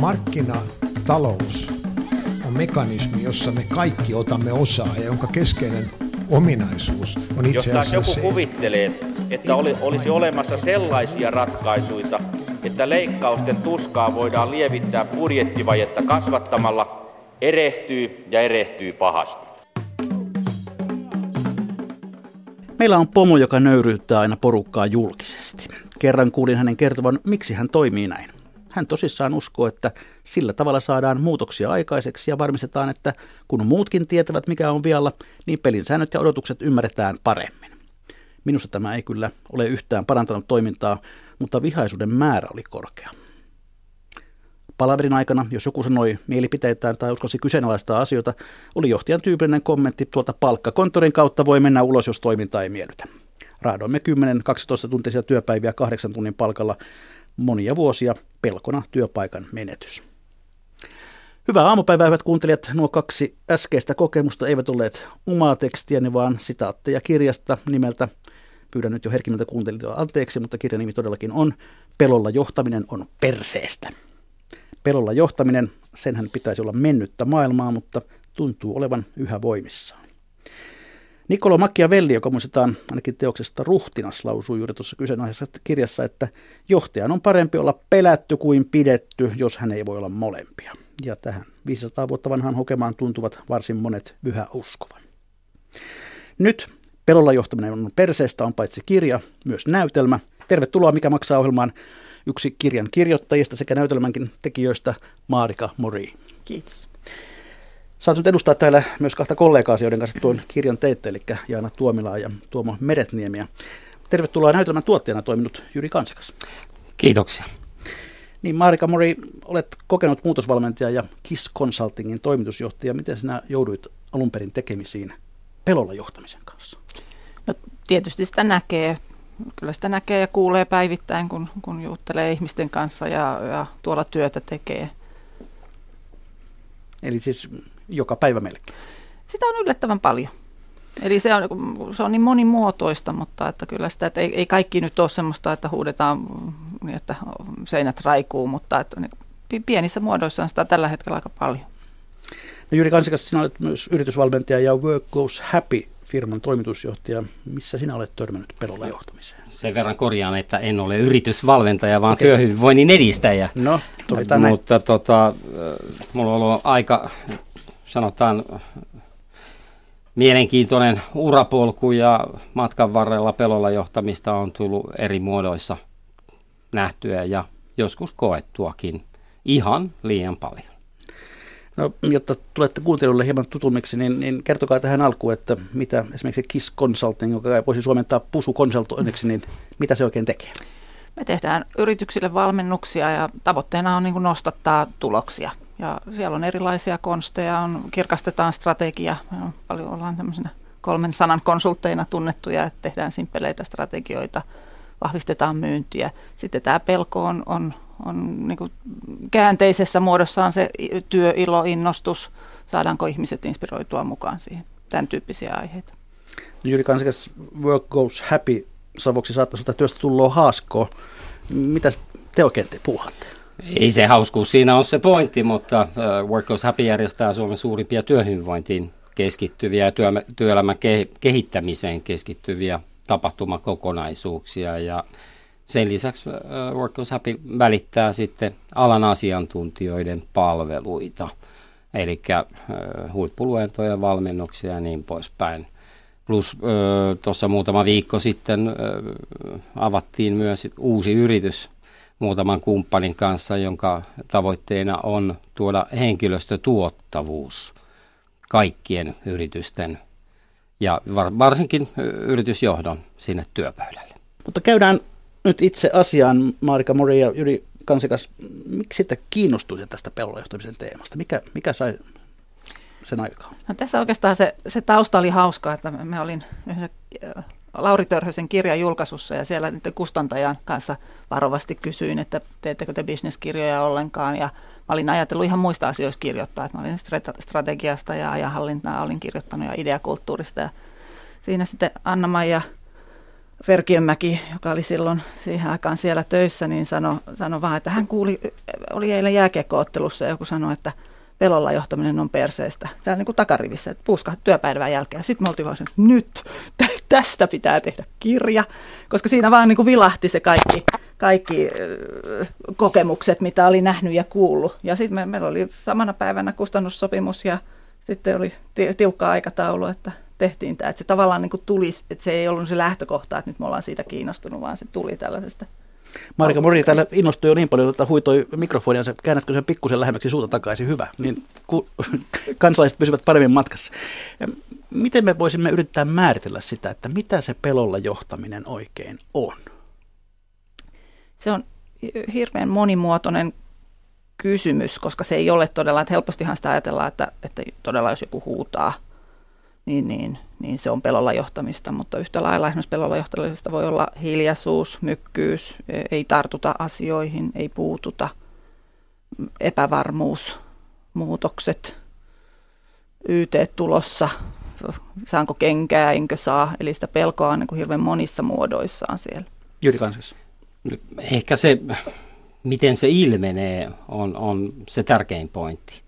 Markkinatalous on mekanismi, jossa me kaikki otamme osaa ja jonka keskeinen ominaisuus on itse Jos asiassa joku se, kuvittelee, että oli, olisi olemassa sellaisia ratkaisuja, että leikkausten tuskaa voidaan lievittää budjettivajetta kasvattamalla, erehtyy ja erehtyy pahasti. Meillä on pomo, joka nöyryyttää aina porukkaa julkisesti. Kerran kuulin hänen kertovan, miksi hän toimii näin. Hän tosissaan uskoo, että sillä tavalla saadaan muutoksia aikaiseksi ja varmistetaan, että kun muutkin tietävät mikä on vialla, niin pelin säännöt ja odotukset ymmärretään paremmin. Minusta tämä ei kyllä ole yhtään parantanut toimintaa, mutta vihaisuuden määrä oli korkea. Palaverin aikana, jos joku sanoi mielipiteitään tai uskalsi kyseenalaistaa asioita, oli johtajan tyypillinen kommentti tuolta palkkakonttorin kautta voi mennä ulos, jos toiminta ei miellytä. Raadoimme 10-12 tuntisia työpäiviä kahdeksan tunnin palkalla monia vuosia pelkona työpaikan menetys. Hyvää aamupäivää, hyvät kuuntelijat. Nuo kaksi äskeistä kokemusta eivät olleet omaa tekstiäni, vaan sitaatteja kirjasta nimeltä, pyydän nyt jo herkimmiltä kuuntelijoilta anteeksi, mutta kirjan nimi todellakin on Pelolla johtaminen on perseestä. Pelolla johtaminen, senhän pitäisi olla mennyttä maailmaa, mutta tuntuu olevan yhä voimissaan. Niccolo Machiavelli, joka muistetaan ainakin teoksesta Ruhtinas, lausui juuri tuossa kyseenalaisessa kirjassa, että johtajan on parempi olla pelätty kuin pidetty, jos hän ei voi olla molempia. Ja tähän 500 vuotta vanhaan hokemaan tuntuvat varsin monet yhä uskovan. Nyt Pelolla johtaminen on perseestä on paitsi kirja, myös näytelmä. Tervetuloa Mikä maksaa ohjelmaan yksi kirjan kirjoittajista sekä näytelmänkin tekijöistä Maarika Mori. Kiitos. Saat nyt edustaa täällä myös kahta kollegaa, joiden kanssa tuon kirjan teitte, eli Jaana Tuomilaa ja Tuomo Meretniemiä. Tervetuloa näytelmän tuottajana toiminut Jyri Kansakas. Kiitoksia. Niin Marika Mori, olet kokenut muutosvalmentaja ja KISS Consultingin toimitusjohtaja. Miten sinä jouduit alun perin tekemisiin pelolla johtamisen kanssa? No, tietysti sitä näkee. Kyllä sitä näkee ja kuulee päivittäin, kun, kun juttelee ihmisten kanssa ja, ja tuolla työtä tekee. Eli siis joka päivä melkein. Sitä on yllättävän paljon. Eli se on, se on niin monimuotoista, mutta että kyllä sitä, että ei, ei kaikki nyt ole semmoista, että huudetaan niin, että seinät raikuu, mutta että niin, pienissä muodoissa on sitä tällä hetkellä aika paljon. No Jyri Kansikas, sinä olet myös yritysvalmentaja ja Work Goes Happy firman toimitusjohtaja. Missä sinä olet törmännyt pelolla johtamiseen? Sen verran korjaan, että en ole yritysvalmentaja, vaan okay. työhyvinvoinnin edistäjä. No, näin. Mutta tota, mulla on ollut aika, sanotaan, mielenkiintoinen urapolku ja matkan varrella pelolla johtamista on tullut eri muodoissa nähtyä ja joskus koettuakin ihan liian paljon. No, jotta tulette kuuntelijoille hieman tutummiksi, niin, niin kertokaa tähän alkuun, että mitä esimerkiksi KISS Consulting, joka voisi suomentaa pusu konsultoinniksi, niin mitä se oikein tekee? Me tehdään yrityksille valmennuksia ja tavoitteena on niin nostattaa tuloksia. Ja siellä on erilaisia konsteja, on, kirkastetaan strategia, me on paljon ollaan tämmöisenä kolmen sanan konsultteina tunnettuja, että tehdään simppeleitä strategioita, vahvistetaan myyntiä. Sitten tämä pelko on, on, on niin käänteisessä muodossaan se työilo, innostus, saadaanko ihmiset inspiroitua mukaan siihen, tämän tyyppisiä aiheita. Jyri Kansakas, Work Goes Happy savoksi saattaisi ottaa työstä tulloa haaskoa. Mitä te oikein te puhutte? Ei se hauskuus siinä on se pointti, mutta Work Goes Happy järjestää Suomen suurimpia työhyvinvointiin keskittyviä ja työ, työelämän kehittämiseen keskittyviä tapahtumakokonaisuuksia ja sen lisäksi Work Goes Happy välittää sitten alan asiantuntijoiden palveluita, eli huippuluentoja, valmennuksia ja niin poispäin. Plus tuossa muutama viikko sitten avattiin myös uusi yritys muutaman kumppanin kanssa, jonka tavoitteena on tuoda henkilöstötuottavuus kaikkien yritysten ja varsinkin yritysjohdon sinne työpöydälle. Mutta käydään nyt itse asiaan, Marika Mori ja Jyri Kansikas. Miksi te kiinnostuitte tästä pellojohtamisen teemasta? Mikä, mikä sai sen aikaan? No, tässä oikeastaan se, se tausta oli hauska, että me, me olin yhdessä Lauri Törhösen kirjan julkaisussa ja siellä niiden kustantajan kanssa varovasti kysyin, että teettekö te bisneskirjoja ollenkaan. Ja mä olin ajatellut ihan muista asioista kirjoittaa, että mä olin strategiasta ja ajanhallintaa olin kirjoittanut ja ideakulttuurista. Ja siinä sitten Anna-Maija Verkiönmäki, joka oli silloin siihen aikaan siellä töissä, niin sanoi sano vaan, että hän kuuli, oli eilen jääkiekkoottelussa ja joku sanoi, että pelolla johtaminen on perseestä. Täällä niin kuin takarivissä, että puuska työpäivän jälkeen. Sitten me oltiin vaan sen, nyt tästä pitää tehdä kirja, koska siinä vaan niin kuin vilahti se kaikki, kaikki kokemukset, mitä oli nähnyt ja kuullut. Ja sitten me, meillä oli samana päivänä kustannussopimus ja sitten oli tiukka aikataulu, että tehtiin tämä. Että se tavallaan niin kuin tuli, että se ei ollut se lähtökohta, että nyt me ollaan siitä kiinnostunut, vaan se tuli tällaisesta Marika Mori täällä innostui jo niin paljon, että huitoi mikrofonia, se käännätkö sen pikkusen lähemmäksi suuta takaisin, hyvä, niin ku, kansalaiset pysyvät paremmin matkassa. Miten me voisimme yrittää määritellä sitä, että mitä se pelolla johtaminen oikein on? Se on hirveän monimuotoinen kysymys, koska se ei ole todella, että helpostihan sitä ajatellaan, että, että todella jos joku huutaa, niin, niin, niin se on pelolla johtamista, mutta yhtä lailla esimerkiksi pelolla johtamisesta voi olla hiljaisuus, mykkyys, ei tartuta asioihin, ei puututa, epävarmuus, muutokset, YT tulossa, saanko kenkää, enkö saa, eli sitä pelkoa on niin kuin hirveän monissa muodoissaan siellä. Jyri Kansas. Ehkä se, miten se ilmenee, on, on se tärkein pointti.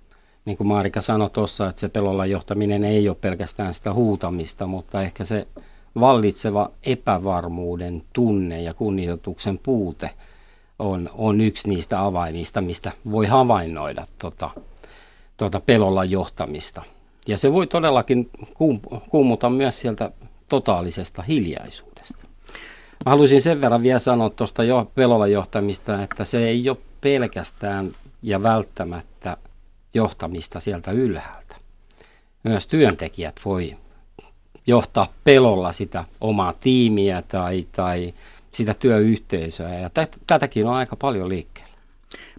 Niin kuin Marika sanoi tuossa, että se pelolla johtaminen ei ole pelkästään sitä huutamista, mutta ehkä se vallitseva epävarmuuden tunne ja kunnioituksen puute on, on yksi niistä avaimista, mistä voi havainnoida tuota, tuota pelolla johtamista. Ja se voi todellakin kuumuta myös sieltä totaalisesta hiljaisuudesta. Mä haluaisin sen verran vielä sanoa tuosta jo pelolla johtamista, että se ei ole pelkästään ja välttämättä johtamista sieltä ylhäältä. Myös työntekijät voi johtaa pelolla sitä omaa tiimiä tai, tai sitä työyhteisöä, ja tätäkin on aika paljon liikkeellä.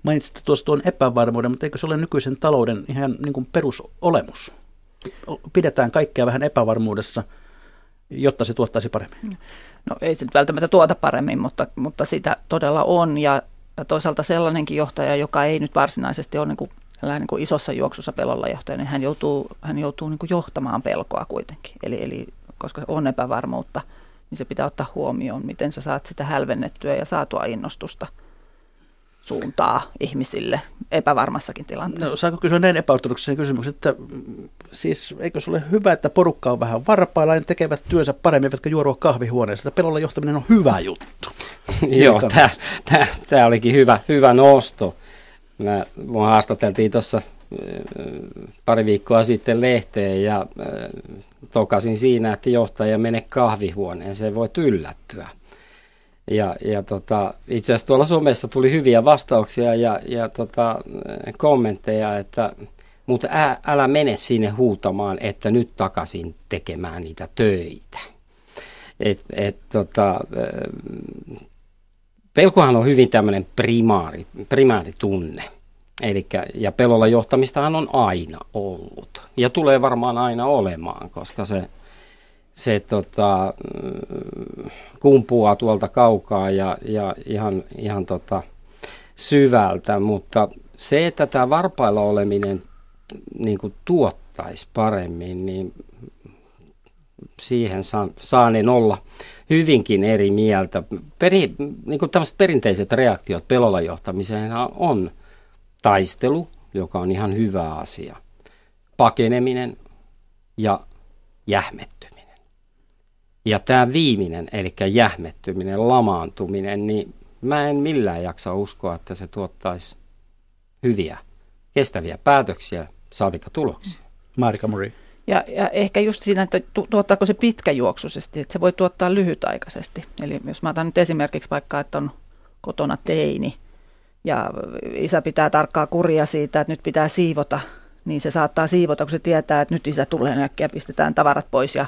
Mainitsit tuossa tuon epävarmuuden, mutta eikö se ole nykyisen talouden ihan niin kuin perusolemus? Pidetään kaikkea vähän epävarmuudessa, jotta se tuottaisi paremmin. No ei se nyt välttämättä tuota paremmin, mutta, mutta sitä todella on. Ja, ja toisaalta sellainenkin johtaja, joka ei nyt varsinaisesti ole niin kuin, niin kuin isossa juoksussa pelolla johtaja, niin hän joutuu, hän joutuu niin kuin johtamaan pelkoa kuitenkin. Eli, eli koska on epävarmuutta, niin se pitää ottaa huomioon, miten sä saat sitä hälvennettyä ja saatua innostusta – suuntaa ihmisille epävarmassakin tilanteessa. No, saako kysyä näin epäortodoksisen kysymyksen, että mm, siis eikö se ole hyvä, että porukka on vähän varpailla ja tekevät työnsä paremmin, eivätkä juorua kahvihuoneessa, että pelolla johtaminen on hyvä juttu. Joo, tämä olikin hyvä, hyvä nosto. Mä, mua haastateltiin tuossa äh, pari viikkoa sitten lehteen ja äh, tokasin siinä, että johtaja mene kahvihuoneeseen, voi yllättyä. Ja, ja tota, itse asiassa tuolla somessa tuli hyviä vastauksia ja, ja tota, kommentteja, että mutta älä mene sinne huutamaan, että nyt takaisin tekemään niitä töitä. Et, et, tota, pelkohan on hyvin tämmöinen primaari, primaaritunne. Elikkä, ja pelolla johtamistahan on aina ollut. Ja tulee varmaan aina olemaan, koska se se tota, kumpuaa tuolta kaukaa ja, ja ihan, ihan tota, syvältä, mutta se, että tämä varpailla oleminen niin kuin tuottaisi paremmin, niin siihen saan, saanen olla hyvinkin eri mieltä. Peri, niin kuin perinteiset reaktiot pelolla johtamiseen on taistelu, joka on ihan hyvä asia, pakeneminen ja jähmettyminen. Ja tämä viimeinen, eli jähmettyminen, lamaantuminen, niin mä en millään jaksa uskoa, että se tuottaisi hyviä, kestäviä päätöksiä, saatika tuloksia. Marika Murray. Ja, ja ehkä just siinä, että tu- tuottaako se pitkäjuoksuisesti, että se voi tuottaa lyhytaikaisesti. Eli jos mä otan nyt esimerkiksi vaikka, että on kotona teini ja isä pitää tarkkaa kuria siitä, että nyt pitää siivota, niin se saattaa siivota, kun se tietää, että nyt isä tulee äkkiä, pistetään tavarat pois ja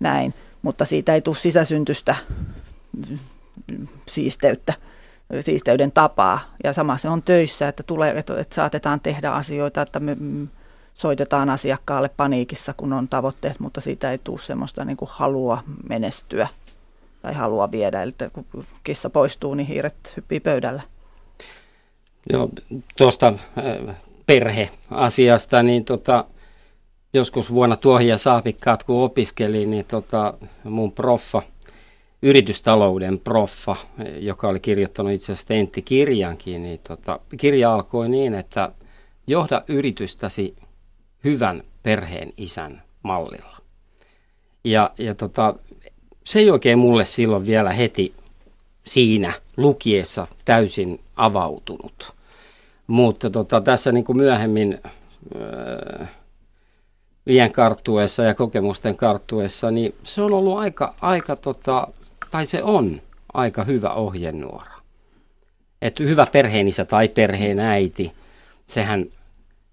näin mutta siitä ei tule sisäsyntystä siisteyttä, siisteyden tapaa. Ja sama se on töissä, että, tulee, että, että saatetaan tehdä asioita, että me soitetaan asiakkaalle paniikissa, kun on tavoitteet, mutta siitä ei tule semmoista niin kuin halua menestyä tai halua viedä. Eli kun kissa poistuu, niin hiiret hyppii pöydällä. Joo, tuosta äh, perheasiasta, niin tota, joskus vuonna tuohia saapikkaat, kun opiskelin, niin tota, mun proffa yritystalouden proffa, joka oli kirjoittanut itse asiassa Tentti-kirjankin, niin tota, kirja alkoi niin, että johda yritystäsi hyvän perheen isän mallilla. Ja, ja tota, se ei oikein mulle silloin vielä heti siinä lukiessa täysin avautunut. Mutta tota, tässä niin kuin myöhemmin äh, vien karttuessa ja kokemusten karttuessa, niin se on ollut aika, aika tota, tai se on aika hyvä ohjenuora. Että hyvä perheenisä tai perheen äiti, sehän,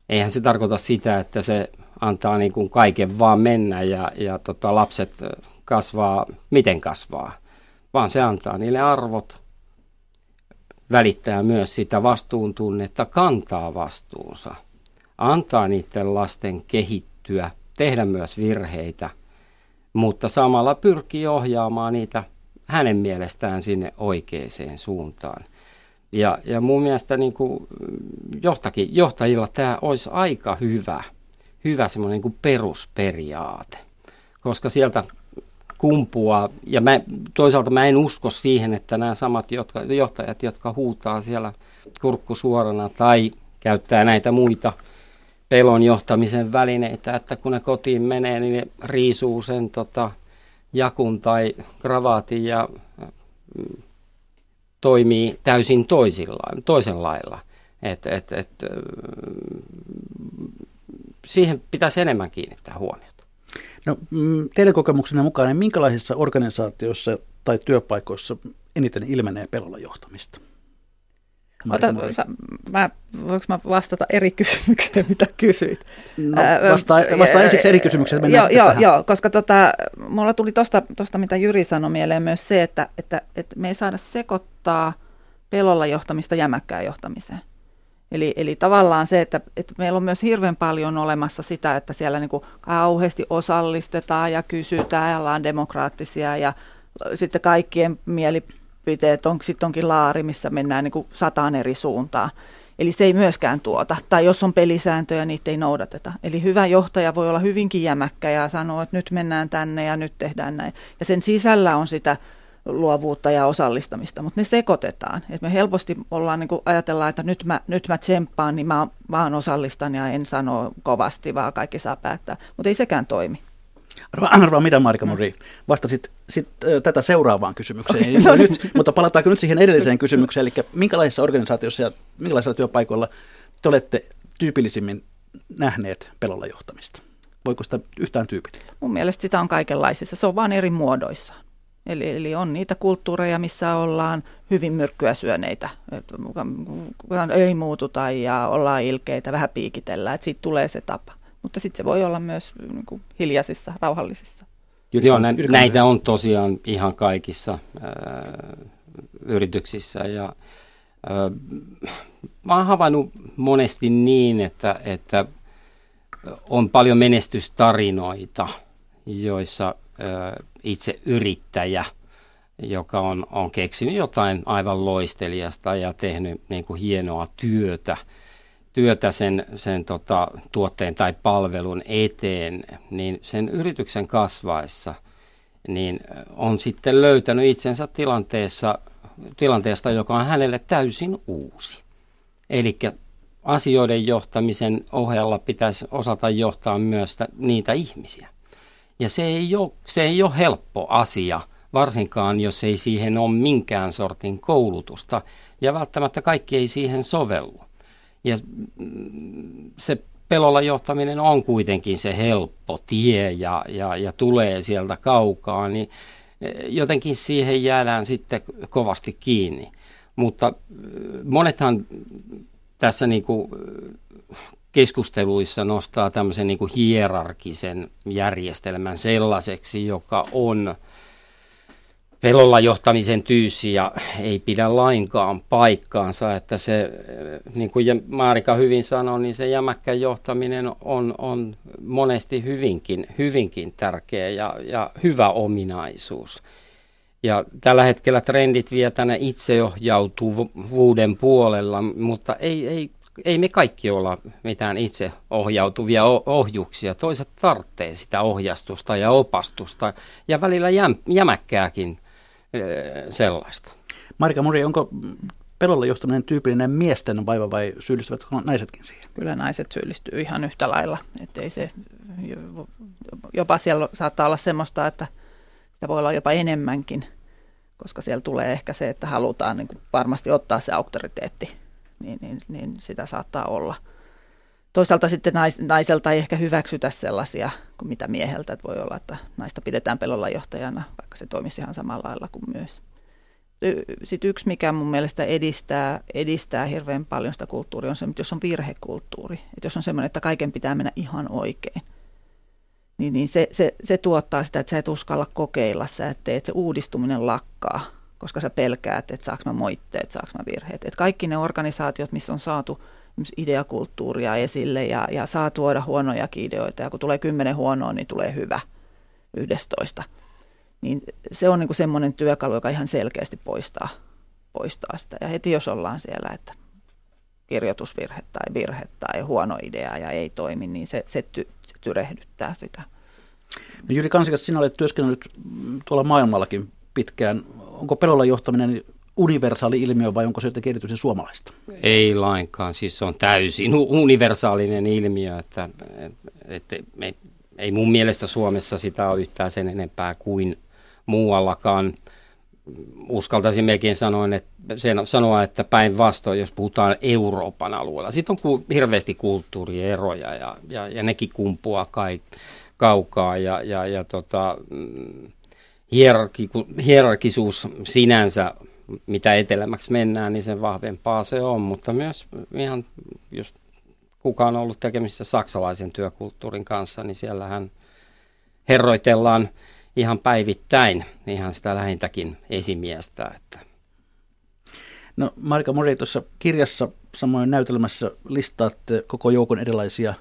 eihän se tarkoita sitä, että se antaa niin kuin kaiken vaan mennä ja, ja tota, lapset kasvaa miten kasvaa, vaan se antaa niille arvot, välittää myös sitä vastuuntunnetta, kantaa vastuunsa, antaa niiden lasten kehittyä, tehdä myös virheitä, mutta samalla pyrkii ohjaamaan niitä hänen mielestään sinne oikeaan suuntaan. Ja, ja mun mielestä niin kuin johtakin, johtajilla tämä olisi aika hyvä, hyvä semmoinen niin perusperiaate, koska sieltä kumpuaa, ja mä, toisaalta mä en usko siihen, että nämä samat jotka, johtajat, jotka huutaa siellä kurkku suorana tai käyttää näitä muita pelon johtamisen välineitä, että kun ne kotiin menee, niin ne riisuu sen tota, jakun tai kravaatin ja mm, toimii täysin toisilla, toisen lailla. Et, et, et, siihen pitäisi enemmän kiinnittää huomiota. No, mm, teidän kokemuksenne mukaan, niin minkälaisissa organisaatioissa tai työpaikoissa eniten ilmenee pelolla johtamista? Ota, sä, mä, voinko mä vastata eri kysymykseen, mitä kysyit? No, vastaa, vastaa ensiksi eri kysymykseen, mennään joo, joo, tähän. joo, koska tota, mulla tuli tuosta, tosta, mitä Jyri sanoi mieleen myös se, että, että, että me ei saada sekoittaa pelolla johtamista jämäkkään johtamiseen. Eli, eli tavallaan se, että, että meillä on myös hirveän paljon olemassa sitä, että siellä niin kuin kauheasti osallistetaan ja kysytään ja ollaan demokraattisia ja sitten kaikkien mielipiteet on, sitten onkin laari, missä mennään niin kuin sataan eri suuntaan. Eli se ei myöskään tuota. Tai jos on pelisääntöjä, niitä ei noudateta. Eli hyvä johtaja voi olla hyvinkin jämäkkä ja sanoa, että nyt mennään tänne ja nyt tehdään näin. Ja sen sisällä on sitä luovuutta ja osallistamista, mutta ne sekoitetaan. Et me helposti ollaan niin ajatellaan, että nyt mä, nyt mä tsemppaan, niin mä vaan osallistan ja en sano kovasti, vaan kaikki saa päättää. Mutta ei sekään toimi. Arvaa, arvaa mitä Marika Mori, vastasit sit, äh, tätä seuraavaan kysymykseen. Okay, no nyt, niin. mutta palataanko nyt siihen edelliseen kysymykseen, eli minkälaisissa organisaatioissa ja minkälaisilla työpaikoilla te olette tyypillisimmin nähneet pelolla johtamista? Voiko sitä yhtään tyypitellä? Mun mielestä sitä on kaikenlaisissa, se on vain eri muodoissa. Eli, eli on niitä kulttuureja, missä ollaan hyvin myrkkyä syöneitä, kukaan ei muututa ja ollaan ilkeitä, vähän piikitellään, että siitä tulee se tapa. Mutta sitten se voi olla myös niin kuin hiljaisissa, rauhallisissa. Joo, nä, näitä on tosiaan ihan kaikissa ää, yrityksissä ja ää, mä oon havainnut monesti niin, että, että on paljon menestystarinoita, joissa itse yrittäjä, joka on, on keksinyt jotain aivan loistelijasta ja tehnyt niin kuin hienoa työtä, työtä sen, sen tota, tuotteen tai palvelun eteen, niin sen yrityksen kasvaessa niin on sitten löytänyt itsensä tilanteessa, tilanteesta, joka on hänelle täysin uusi. Eli asioiden johtamisen ohella pitäisi osata johtaa myös niitä ihmisiä. Ja se ei ole, se ei ole helppo asia, varsinkaan jos ei siihen ole minkään sortin koulutusta. Ja välttämättä kaikki ei siihen sovellu. Ja se pelolla johtaminen on kuitenkin se helppo tie ja, ja, ja tulee sieltä kaukaa, niin e, jotenkin siihen jäädään sitten kovasti kiinni. Mutta mm, monethan tässä niin kuin keskusteluissa nostaa tämmöisen niin kuin hierarkisen järjestelmän sellaiseksi, joka on pelolla johtamisen tyysi ja ei pidä lainkaan paikkaansa, että se, niin kuin Maarika hyvin sanoi, niin se jämäkkä johtaminen on, on monesti hyvinkin, hyvinkin tärkeä ja, ja hyvä ominaisuus. Ja tällä hetkellä trendit vie tänne itseohjautuvuuden puolella, mutta ei, ei ei me kaikki olla mitään itse ohjautuvia ohjuksia. Toiset tarvitsee sitä ohjastusta ja opastusta ja välillä jäm, jämäkkääkin sellaista. Marika Mori, onko pelolla johtaminen tyypillinen miesten vaiva vai syyllistyvät naisetkin siihen? Kyllä naiset syyllistyy ihan yhtä lailla. Että ei se, jopa siellä saattaa olla semmoista, että sitä voi olla jopa enemmänkin, koska siellä tulee ehkä se, että halutaan niin varmasti ottaa se auktoriteetti, niin, niin, niin sitä saattaa olla. Toisaalta sitten nais, naiselta ei ehkä hyväksytä sellaisia kuin mitä mieheltä, että voi olla, että naista pidetään pelolla johtajana, vaikka se toimisi ihan samalla lailla kuin myös sitten yksi, mikä mun mielestä edistää, edistää hirveän paljon sitä kulttuuria, on se, että jos on virhekulttuuri, että jos on semmoinen, että kaiken pitää mennä ihan oikein, niin, niin se, se, se tuottaa sitä, että sä et uskalla kokeilla, sä et tee, että se uudistuminen lakkaa, koska sä pelkäät, että saaks mä moitteet, saaks mä virheet. Että kaikki ne organisaatiot, missä on saatu ideakulttuuria esille ja, ja saa tuoda huonojakin ideoita, ja kun tulee kymmenen huonoa, niin tulee hyvä yhdestoista niin se on niin semmoinen työkalu, joka ihan selkeästi poistaa, poistaa sitä. Ja heti jos ollaan siellä, että kirjoitusvirhe tai virhe tai huono idea ja ei toimi, niin se, se, ty, se tyrehdyttää sitä. No Jyri Kansikas, sinä olet työskennellyt tuolla maailmallakin pitkään. Onko pelolla johtaminen universaali ilmiö vai onko se jotenkin erityisen suomalaista? Ei lainkaan, siis se on täysin universaalinen ilmiö, että, että, että ei, mun mielestä Suomessa sitä ole yhtään sen enempää kuin muuallakaan. Uskaltaisin melkein sanoa, että, sanoa, että päinvastoin, jos puhutaan Euroopan alueella. Sitten on hirveästi kulttuurieroja ja, ja, ja nekin kumpuaa kai, kaukaa ja, ja, ja tota, mm, hierarki, hierarkisuus sinänsä, mitä etelämäksi mennään, niin sen vahvempaa se on, mutta myös ihan just kuka on ollut tekemisissä saksalaisen työkulttuurin kanssa, niin siellähän herroitellaan ihan päivittäin ihan sitä lähintäkin esimiestä. Että. No Marika Mori, tuossa kirjassa samoin näytelmässä listaatte koko joukon erilaisia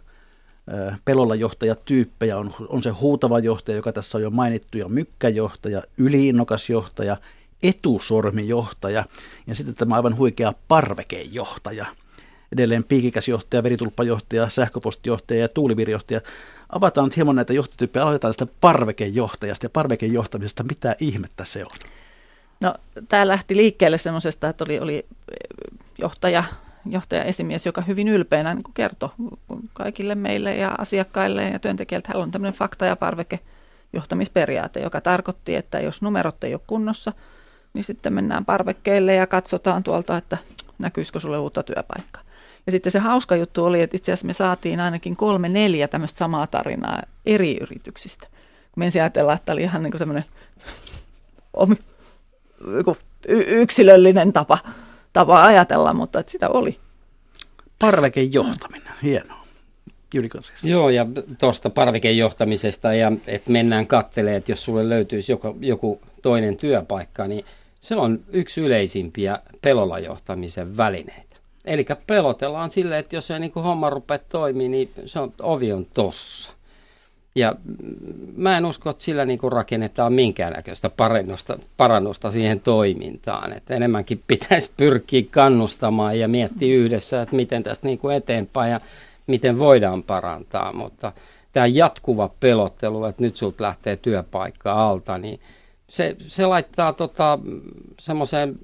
pelolla johtajatyyppejä. On, on se huutava johtaja, joka tässä on jo mainittu, ja mykkäjohtaja, yliinnokas johtaja, etusormijohtaja ja sitten tämä aivan huikea parvekejohtaja. Edelleen piikikäs johtaja, veritulppajohtaja, sähköpostijohtaja ja tuulivirjohtaja avataan nyt hieman näitä johtotyyppejä, aloitetaan sitä parvekejohtajasta ja parvekejohtamisesta. Mitä ihmettä se on? No, tämä lähti liikkeelle semmoisesta, että oli, oli eh, johtaja, johtaja esimies, joka hyvin ylpeänä niin kertoi kaikille meille ja asiakkaille ja työntekijöille, että hänellä on tämmöinen fakta- ja parvekejohtamisperiaate, joka tarkoitti, että jos numerot ei ole kunnossa, niin sitten mennään parvekkeelle ja katsotaan tuolta, että näkyisikö sulle uutta työpaikkaa. Ja sitten se hauska juttu oli, että itse asiassa me saatiin ainakin kolme, neljä tämmöistä samaa tarinaa eri yrityksistä. Me ensin ajatellaan, että tämä oli ihan niin kuin semmoinen yksilöllinen tapa, tapa ajatella, mutta että sitä oli. Parvekejohtaminen, hienoa. Joo, ja tuosta parvekejohtamisesta, ja että mennään katselemaan, että jos sulle löytyisi joku, joku toinen työpaikka, niin se on yksi yleisimpiä pelolla johtamisen välineitä. Eli pelotellaan sille, että jos ei niin kuin homma rupea toimii, niin se on, ovi on tossa. Ja mä en usko, että sillä niin kuin rakennetaan minkäännäköistä parannusta, parannusta siihen toimintaan. Että enemmänkin pitäisi pyrkiä kannustamaan ja miettiä yhdessä, että miten tästä niin kuin eteenpäin ja miten voidaan parantaa. Mutta tämä jatkuva pelottelu, että nyt sulta lähtee työpaikka alta, niin se, se laittaa tota, semmoiseen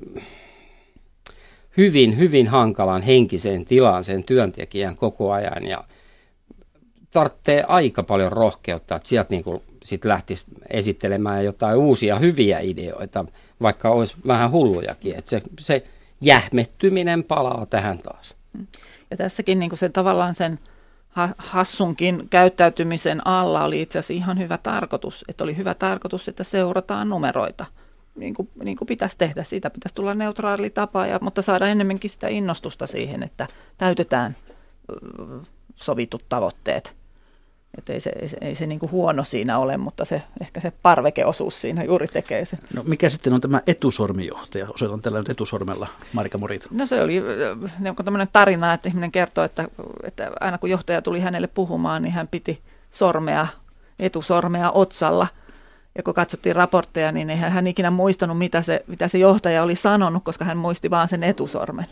hyvin, hyvin hankalan henkiseen tilaan sen työntekijän koko ajan ja tarvitsee aika paljon rohkeutta, että sieltä niin kuin sit lähtisi esittelemään jotain uusia hyviä ideoita, vaikka olisi vähän hullujakin. Että se, se jähmettyminen palaa tähän taas. Ja tässäkin niin kuin se, tavallaan sen hassunkin käyttäytymisen alla oli itse asiassa ihan hyvä tarkoitus. Että oli hyvä tarkoitus, että seurataan numeroita – niin kuin, niin kuin pitäisi tehdä. Siitä pitäisi tulla neutraali tapa, ja, mutta saada enemmänkin sitä innostusta siihen, että täytetään sovitut tavoitteet. Että ei se, ei se, ei se niin kuin huono siinä ole, mutta se, ehkä se parvekeosuus siinä juuri tekee se. No mikä sitten on tämä etusormijohtaja? Osoitan tällä nyt etusormella, Marika Morit. No se oli niin tämmöinen tarina, että ihminen kertoi, että, että aina kun johtaja tuli hänelle puhumaan, niin hän piti sormea, etusormea otsalla – ja kun katsottiin raportteja, niin eihän hän ikinä muistanut, mitä se, mitä se johtaja oli sanonut, koska hän muisti vaan sen etusormen.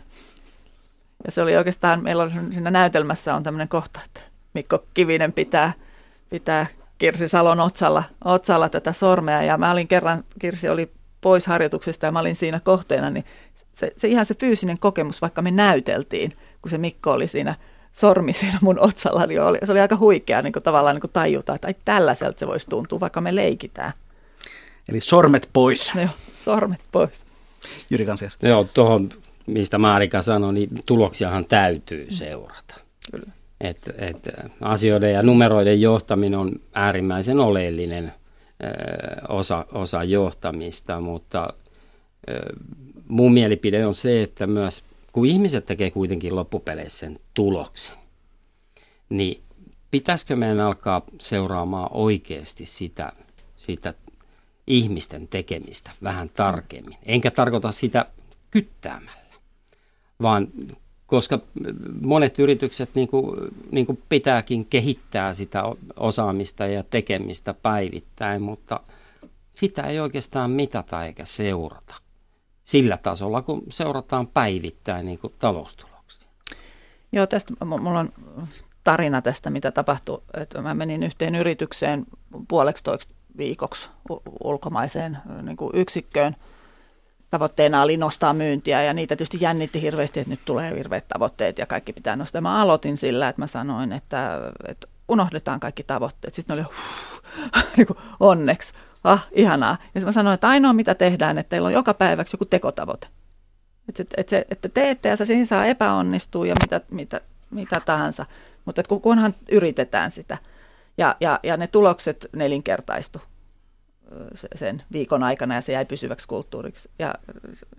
Ja se oli oikeastaan, meillä on siinä näytelmässä on tämmöinen kohta, että Mikko Kivinen pitää, pitää Kirsi Salon otsalla, otsalla tätä sormea. Ja mä olin kerran, Kirsi oli pois harjoituksesta ja mä olin siinä kohteena, niin se, se ihan se fyysinen kokemus, vaikka me näyteltiin, kun se Mikko oli siinä sormi siinä mun otsalla, niin oli, se oli aika huikea niin kuin tavallaan niin kuin tajuta, että ai tällaiselta se voisi tuntua, vaikka me leikitään. Eli sormet pois. No joo, sormet pois. Jyri Kansias. Joo, tuohon mistä Maarika sanoi, niin tuloksiahan täytyy seurata. Kyllä. Et, et asioiden ja numeroiden johtaminen on äärimmäisen oleellinen osa, osa johtamista, mutta mun mielipide on se, että myös kun ihmiset tekee kuitenkin loppupeleissä sen tuloksen, niin pitäisikö meidän alkaa seuraamaan oikeasti sitä, sitä ihmisten tekemistä vähän tarkemmin. Enkä tarkoita sitä kyttäämällä, vaan koska monet yritykset niin kuin, niin kuin pitääkin kehittää sitä osaamista ja tekemistä päivittäin, mutta sitä ei oikeastaan mitata eikä seurata sillä tasolla, kun seurataan päivittäin niin kuin taloustuloksia. Joo, tästä mulla on tarina tästä, mitä tapahtui. Että mä menin yhteen yritykseen puoleksi viikoksi ulkomaiseen niin kuin yksikköön – tavoitteena oli nostaa myyntiä ja niitä tietysti jännitti hirveästi, että nyt tulee hirveät tavoitteet ja kaikki pitää nostaa. Mä aloitin sillä, että mä sanoin, että, että unohdetaan kaikki tavoitteet. Sitten oli niin kuin, onneksi, ah, ihanaa. Ja mä sanoin, että ainoa mitä tehdään, että teillä on joka päiväksi joku tekotavoite. Että, että, että teette ja se siinä saa epäonnistua ja mitä, mitä, mitä tahansa. Mutta kunhan yritetään sitä. Ja, ja, ja ne tulokset nelinkertaistu sen viikon aikana ja se jäi pysyväksi kulttuuriksi. Ja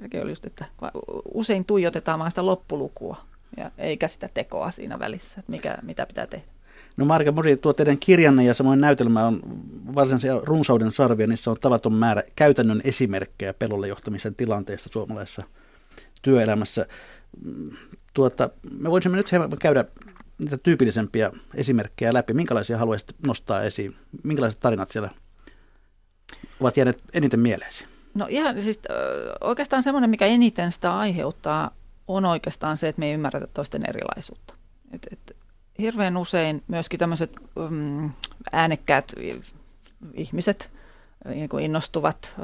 sekin oli just, että usein tuijotetaan vain sitä loppulukua ja eikä sitä tekoa siinä välissä, että mikä, mitä pitää tehdä. No Marika Mori, tuo teidän kirjanne ja samoin näytelmä on varsinaisia runsauden sarvia, niissä on tavaton määrä käytännön esimerkkejä pelolle johtamisen tilanteesta suomalaisessa työelämässä. Tuota, me voisimme nyt käydä niitä tyypillisempiä esimerkkejä läpi. Minkälaisia haluaisit nostaa esiin? Minkälaiset tarinat siellä ovat jääneet eniten mieleesi? No ihan siis oikeastaan semmoinen, mikä eniten sitä aiheuttaa, on oikeastaan se, että me ei ymmärretä toisten erilaisuutta. Et, et, hirveän usein myöskin tämmöiset mm, äänekkäät ihmiset, niin kuin innostuvat,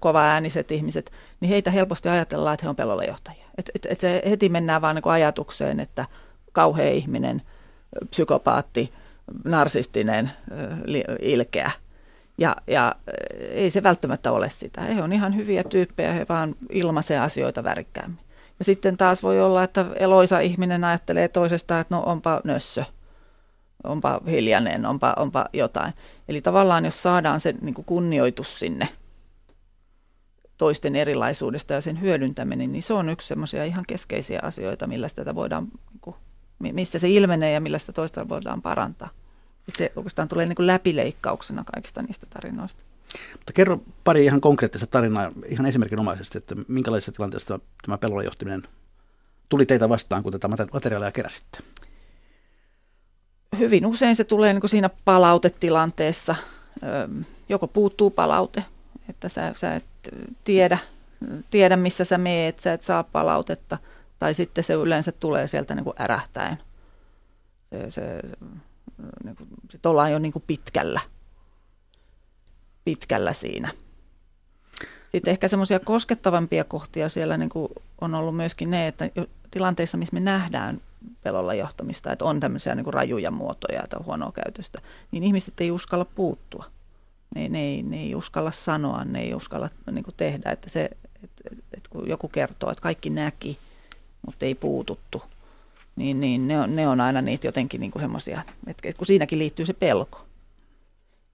kova-ääniset ihmiset, niin heitä helposti ajatellaan, että he on pelolla johtajia. Et, et, et se heti mennään vaan niin ajatukseen, että kauhea ihminen, psykopaatti, narsistinen, ilkeä – ja, ja ei se välttämättä ole sitä. He on ihan hyviä tyyppejä, he vaan ilmaisee asioita värikkäämmin. Ja sitten taas voi olla, että eloisa ihminen ajattelee toisesta, että no onpa nössö, onpa hiljainen, onpa, onpa jotain. Eli tavallaan jos saadaan se niin kunnioitus sinne toisten erilaisuudesta ja sen hyödyntäminen, niin se on yksi semmoisia ihan keskeisiä asioita, millä sitä voidaan, niin kuin, missä se ilmenee ja millä sitä toista voidaan parantaa. Että se oikeastaan tulee niin kuin läpileikkauksena kaikista niistä tarinoista. Mutta kerro pari ihan konkreettista tarinaa ihan esimerkinomaisesti, että minkälaisessa tilanteessa tämä pelolla johtaminen tuli teitä vastaan, kun tätä materiaalia keräsitte? Hyvin usein se tulee niin kuin siinä palautetilanteessa. Joko puuttuu palaute, että sä, sä et tiedä, tiedä, missä sä meet, sä et saa palautetta, tai sitten se yleensä tulee sieltä niin kuin ärähtäen. Se, se niin kuin, sit ollaan jo niin kuin pitkällä, pitkällä siinä. Sitten ehkä semmoisia koskettavampia kohtia siellä niin kuin on ollut myöskin ne, että tilanteissa, missä me nähdään pelolla johtamista, että on tämmöisiä niin kuin rajuja muotoja tai huonoa käytöstä, niin ihmiset ei uskalla puuttua. Ne, ne, ei, ne ei uskalla sanoa, ne ei uskalla niin kuin tehdä. Että se, et, et, et kun joku kertoo, että kaikki näki, mutta ei puututtu, niin, niin ne, on, ne on aina niitä jotenkin niin semmoisia, että kun siinäkin liittyy se pelko.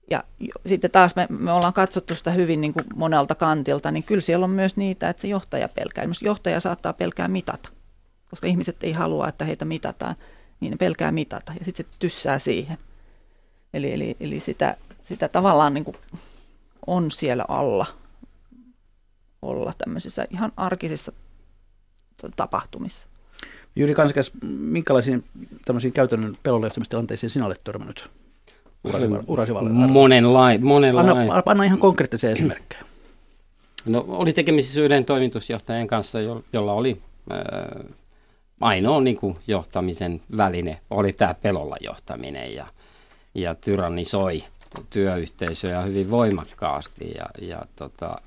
Ja sitten taas me, me ollaan katsottu sitä hyvin niin kuin monelta kantilta, niin kyllä siellä on myös niitä, että se johtaja pelkää. Esimerkiksi johtaja saattaa pelkää mitata, koska ihmiset ei halua, että heitä mitataan, niin ne pelkää mitata ja sitten se tyssää siihen. Eli, eli, eli sitä, sitä tavallaan niin kuin on siellä alla olla tämmöisissä ihan arkisissa tapahtumissa. Jyri Kansikas, minkälaisiin tämmöisiin käytännön pelonlehtymistilanteisiin sinä olet törmännyt urasi Monenlain, monenlain. Anna, anna ihan konkreettisia esimerkkejä. No, oli tekemisissä yhden toimitusjohtajan kanssa, jolla oli äh, ainoa niin kuin, johtamisen väline, oli tämä pelolla johtaminen ja, ja tyrannisoi työyhteisöjä hyvin voimakkaasti. Ja, ja tota,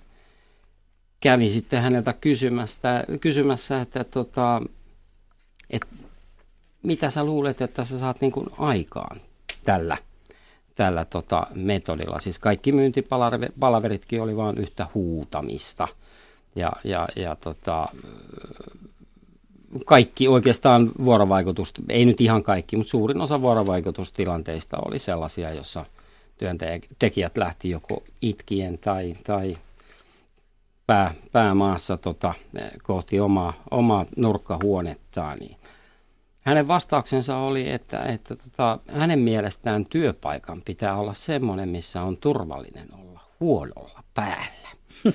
kävi sitten häneltä kysymässä, kysymässä että tota, et, mitä sä luulet, että sä saat niin kuin aikaan tällä, tällä tota metodilla. Siis kaikki myyntipalaveritkin oli vain yhtä huutamista. Ja, ja, ja tota, kaikki oikeastaan vuorovaikutus, ei nyt ihan kaikki, mutta suurin osa vuorovaikutustilanteista oli sellaisia, jossa työntekijät lähti joko itkien tai, tai pää, päämaassa tota, kohti omaa, omaa nurkkahuonettaan. Niin hänen vastauksensa oli, että, että tota, hänen mielestään työpaikan pitää olla semmoinen, missä on turvallinen olla huonolla päällä.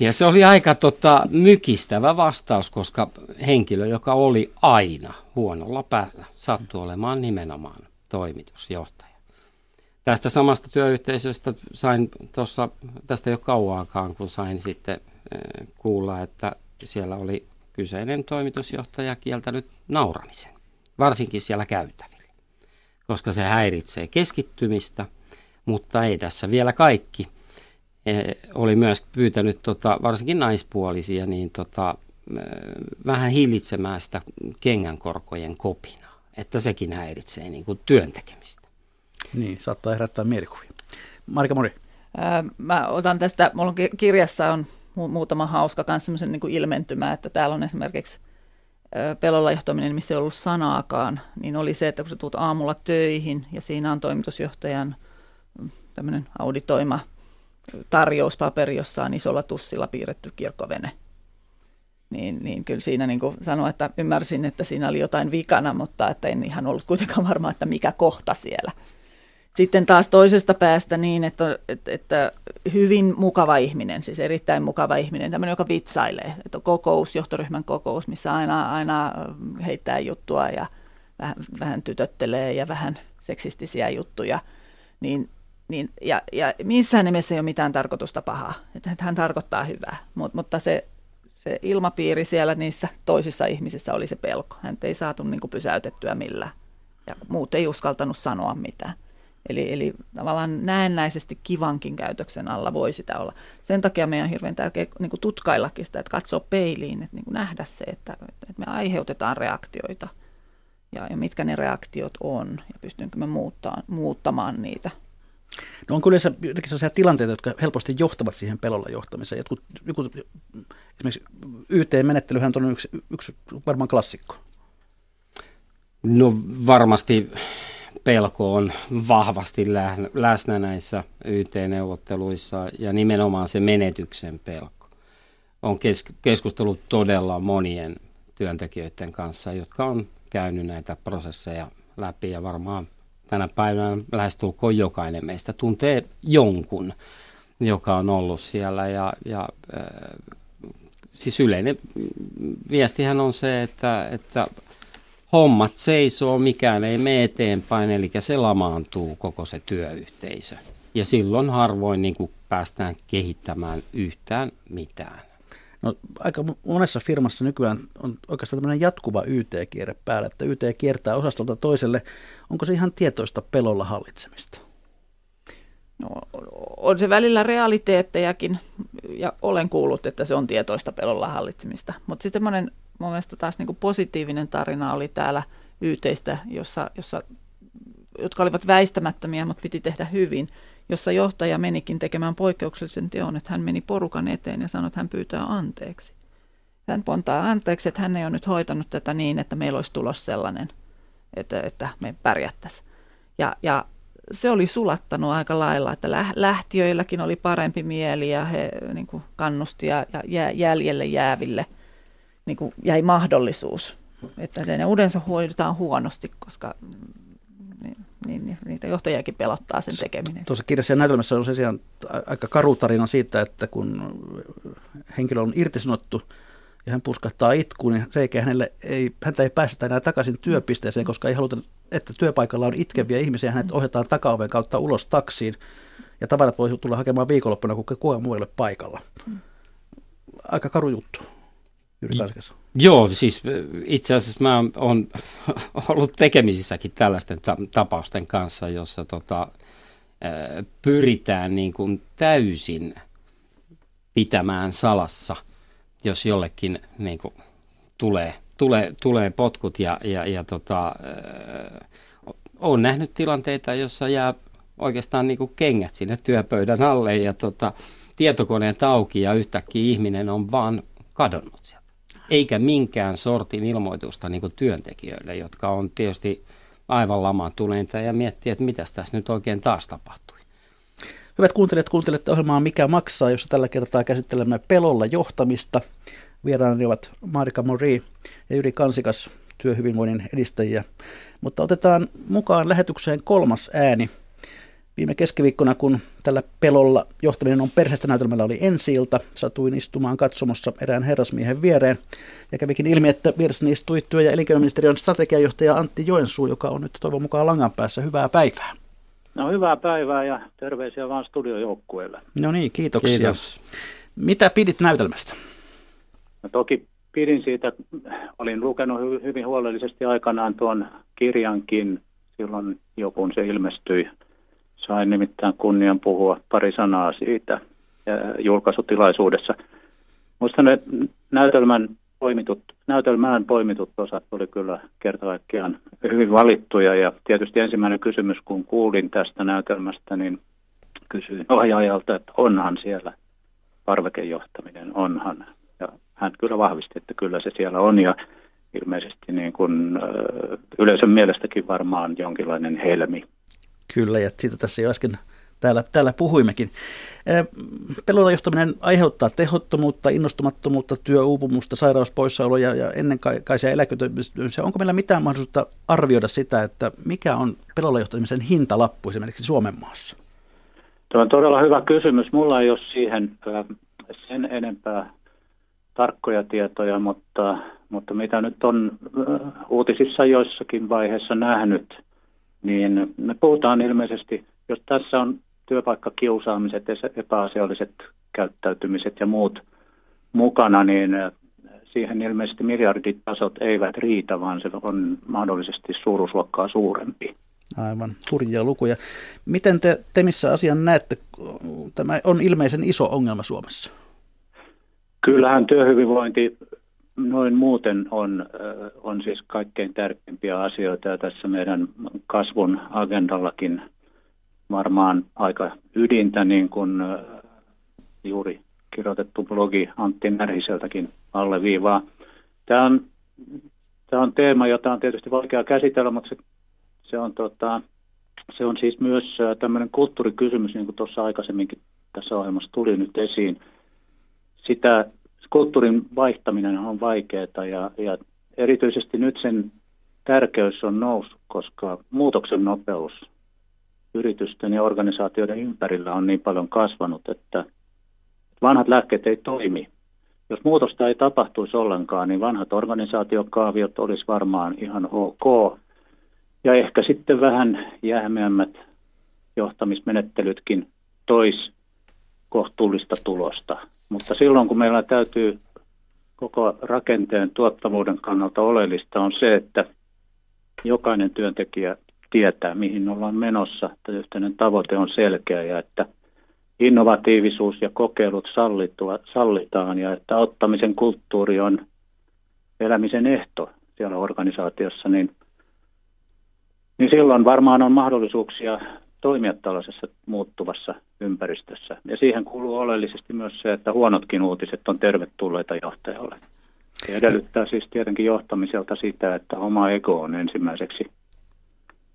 Ja se oli aika tota, mykistävä vastaus, koska henkilö, joka oli aina huonolla päällä, sattui olemaan nimenomaan toimitusjohtaja. Tästä samasta työyhteisöstä sain tuossa, tästä jo kauaakaan, kun sain sitten eh, kuulla, että siellä oli kyseinen toimitusjohtaja kieltänyt nauramisen, varsinkin siellä käytävillä, koska se häiritsee keskittymistä, mutta ei tässä vielä kaikki. E, oli myös pyytänyt tota, varsinkin naispuolisia niin tota, eh, vähän hillitsemään sitä kengänkorkojen kopinaa, että sekin häiritsee niin kuin työntekemistä. Niin, saattaa herättää mielikuvia. Marika Mori. Mä otan tästä, mulla on kirjassa on mu- muutama hauska kanssa semmoisen niin ilmentymä, että täällä on esimerkiksi pelolla johtaminen, missä ei ollut sanaakaan, niin oli se, että kun sä tulet aamulla töihin ja siinä on toimitusjohtajan mm, tämmöinen auditoima tarjouspaperi, jossa on isolla tussilla piirretty kirkkovene. Niin, niin kyllä siinä niin sanoin, että ymmärsin, että siinä oli jotain vikana, mutta että en ihan ollut kuitenkaan varma, että mikä kohta siellä. Sitten taas toisesta päästä niin, että, että, hyvin mukava ihminen, siis erittäin mukava ihminen, tämmöinen, joka vitsailee. Että on kokous, johtoryhmän kokous, missä aina, aina heittää juttua ja vähän, vähän tytöttelee ja vähän seksistisiä juttuja. Niin, niin, ja, ja missään nimessä ei ole mitään tarkoitusta pahaa, että hän tarkoittaa hyvää, Mut, mutta se, se ilmapiiri siellä niissä toisissa ihmisissä oli se pelko. Hän ei saatu niin kuin pysäytettyä millään ja muut ei uskaltanut sanoa mitään. Eli, eli tavallaan näennäisesti kivankin käytöksen alla voi sitä olla. Sen takia meidän on hirveän tärkeää niin tutkaillakin sitä, että katsoa peiliin, että niin nähdä se, että, että me aiheutetaan reaktioita ja, ja mitkä ne reaktiot on ja pystynkö me muuttaa, muuttamaan niitä. No on kyllä jotenkin sellaisia tilanteita, jotka helposti johtavat siihen pelolla johtamiseen. Jotkut, joku, esimerkiksi YT-menettelyhän on yksi, yksi varmaan klassikko. No varmasti pelko on vahvasti läsnä näissä YT-neuvotteluissa ja nimenomaan se menetyksen pelko. On keskustellut todella monien työntekijöiden kanssa, jotka on käynyt näitä prosesseja läpi ja varmaan tänä päivänä lähestulkoon jokainen meistä tuntee jonkun, joka on ollut siellä ja, ja siis yleinen viestihän on se, että, että hommat seisoo, mikään ei mene eteenpäin, eli se lamaantuu koko se työyhteisö. Ja silloin harvoin niin kuin päästään kehittämään yhtään mitään. No, aika monessa firmassa nykyään on oikeastaan tämmöinen jatkuva YT-kierre päällä, että YT kiertää osastolta toiselle. Onko se ihan tietoista pelolla hallitsemista? No, on se välillä realiteettejakin, ja olen kuullut, että se on tietoista pelolla hallitsemista. Mutta sitten semmoinen mun mielestä taas niin kuin positiivinen tarina oli täällä yhteistä, jossa, jossa, jotka olivat väistämättömiä, mutta piti tehdä hyvin, jossa johtaja menikin tekemään poikkeuksellisen teon, että hän meni porukan eteen ja sanoi, että hän pyytää anteeksi. Hän pontaa anteeksi, että hän ei ole nyt hoitanut tätä niin, että meillä olisi tulos sellainen, että, että me pärjättäisiin. Ja, ja se oli sulattanut aika lailla, että lähtiöilläkin oli parempi mieli ja he niin kuin kannusti ja, ja jäljelle jääville – niin kuin jäi mahdollisuus, että ne yleensä hoidetaan huonosti, koska niin, niin, niin, niitä johtajakin pelottaa sen tekeminen. Tuossa kirjassa ja näytelmässä on se sijaan aika karu tarina siitä, että kun henkilö on irtisanottu ja hän puskahtaa itkuun, niin se hänelle ei, häntä ei päästä enää takaisin työpisteeseen, koska ei haluta, että työpaikalla on itkeviä ihmisiä, hänet ohjataan takaoven kautta ulos taksiin ja tavarat voi tulla hakemaan viikonloppuna, kun kukaan muu ei ole paikalla. Mm. Aika karu juttu. Jyri Joo, siis itse asiassa mä oon ollut tekemisissäkin tällaisten ta- tapausten kanssa, jossa tota, pyritään niin kuin täysin pitämään salassa, jos jollekin niin kuin, tulee, tulee, tulee potkut ja, ja, ja tota, äh, olen nähnyt tilanteita, jossa jää oikeastaan niin kuin kengät sinne työpöydän alle ja tota, tietokoneet auki ja yhtäkkiä ihminen on vaan kadonnut sieltä. Eikä minkään sortin ilmoitusta niin työntekijöille, jotka on tietysti aivan lamaantuneita ja miettii, että mitä tässä nyt oikein taas tapahtui. Hyvät kuuntelijat, kuuntelette ohjelmaa Mikä maksaa, jossa tällä kertaa käsittelemme pelolla johtamista. Vieraani ovat Marika Mori ja Jyri Kansikas, työhyvinvoinnin edistäjiä. Mutta otetaan mukaan lähetykseen kolmas ääni. Viime keskiviikkona, kun tällä pelolla johtaminen on perseestä näytelmällä oli ensi ilta, satuin istumaan katsomossa erään herrasmiehen viereen. Ja kävikin ilmi, että vieressäni istui työ- ja elinkeinoministeriön strategiajohtaja Antti Joensuu, joka on nyt toivon mukaan langan päässä. Hyvää päivää. No hyvää päivää ja terveisiä vaan studiojoukkueelle. No niin, kiitoksia. Kiitos. Mitä pidit näytelmästä? No toki pidin siitä, olin lukenut hyvin huolellisesti aikanaan tuon kirjankin silloin jo kun se ilmestyi. Sain nimittäin kunnian puhua pari sanaa siitä julkaisutilaisuudessa. Minusta ne näytelmän poimitut, näytelmään poimitut osat oli kyllä kerta kaikkiaan hyvin valittuja. Ja tietysti ensimmäinen kysymys, kun kuulin tästä näytelmästä, niin kysyin ohjaajalta, että onhan siellä parvekejohtaminen, onhan. Ja hän kyllä vahvisti, että kyllä se siellä on ja ilmeisesti niin kuin, yleisön mielestäkin varmaan jonkinlainen helmi. Kyllä, ja siitä tässä jo äsken täällä, täällä puhuimmekin. Pelolla johtaminen aiheuttaa tehottomuutta, innostumattomuutta, työuupumusta, sairauspoissaoloja ja ennen kaikkea eläköitymistä. Onko meillä mitään mahdollisuutta arvioida sitä, että mikä on pelolla johtamisen hintalappu esimerkiksi Suomen maassa? Tuo on todella hyvä kysymys. Mulla ei ole siihen sen enempää tarkkoja tietoja, mutta, mutta mitä nyt on uutisissa joissakin vaiheessa nähnyt, niin me puhutaan ilmeisesti, jos tässä on työpaikkakiusaamiset, epäasialliset käyttäytymiset ja muut mukana, niin siihen ilmeisesti miljarditasot eivät riitä, vaan se on mahdollisesti suuruusluokkaa suurempi. Aivan, hurjia lukuja. Miten te, te missä asian näette, tämä on ilmeisen iso ongelma Suomessa? Kyllähän työhyvinvointi noin muuten on, on siis kaikkein tärkeimpiä asioita ja tässä meidän kasvun agendallakin varmaan aika ydintä, niin kuin juuri kirjoitettu blogi Antti Närhiseltäkin alleviivaa. Tämä on, tämä on teema, jota on tietysti vaikea käsitellä, mutta se, se, on, tota, se on siis myös tämmöinen kulttuurikysymys, niin kuin tuossa aikaisemminkin tässä ohjelmassa tuli nyt esiin. Sitä kulttuurin vaihtaminen on vaikeaa ja, ja erityisesti nyt sen tärkeys on noussut, koska muutoksen nopeus yritysten ja organisaatioiden ympärillä on niin paljon kasvanut, että vanhat lääkkeet ei toimi. Jos muutosta ei tapahtuisi ollenkaan, niin vanhat organisaatiokaaviot olisi varmaan ihan ok. Ja ehkä sitten vähän jähmeämmät johtamismenettelytkin tois kohtuullista tulosta. Mutta silloin kun meillä täytyy koko rakenteen tuottavuuden kannalta oleellista on se, että jokainen työntekijä tietää, mihin ollaan menossa, että yhteinen tavoite on selkeä ja että innovatiivisuus ja kokeilut sallitaan ja että ottamisen kulttuuri on elämisen ehto siellä organisaatiossa, niin, niin silloin varmaan on mahdollisuuksia toimia tällaisessa muuttuvassa ympäristössä. Ja siihen kuuluu oleellisesti myös se, että huonotkin uutiset on tervetulleita johtajalle. Se edellyttää siis tietenkin johtamiselta sitä, että oma ego on ensimmäiseksi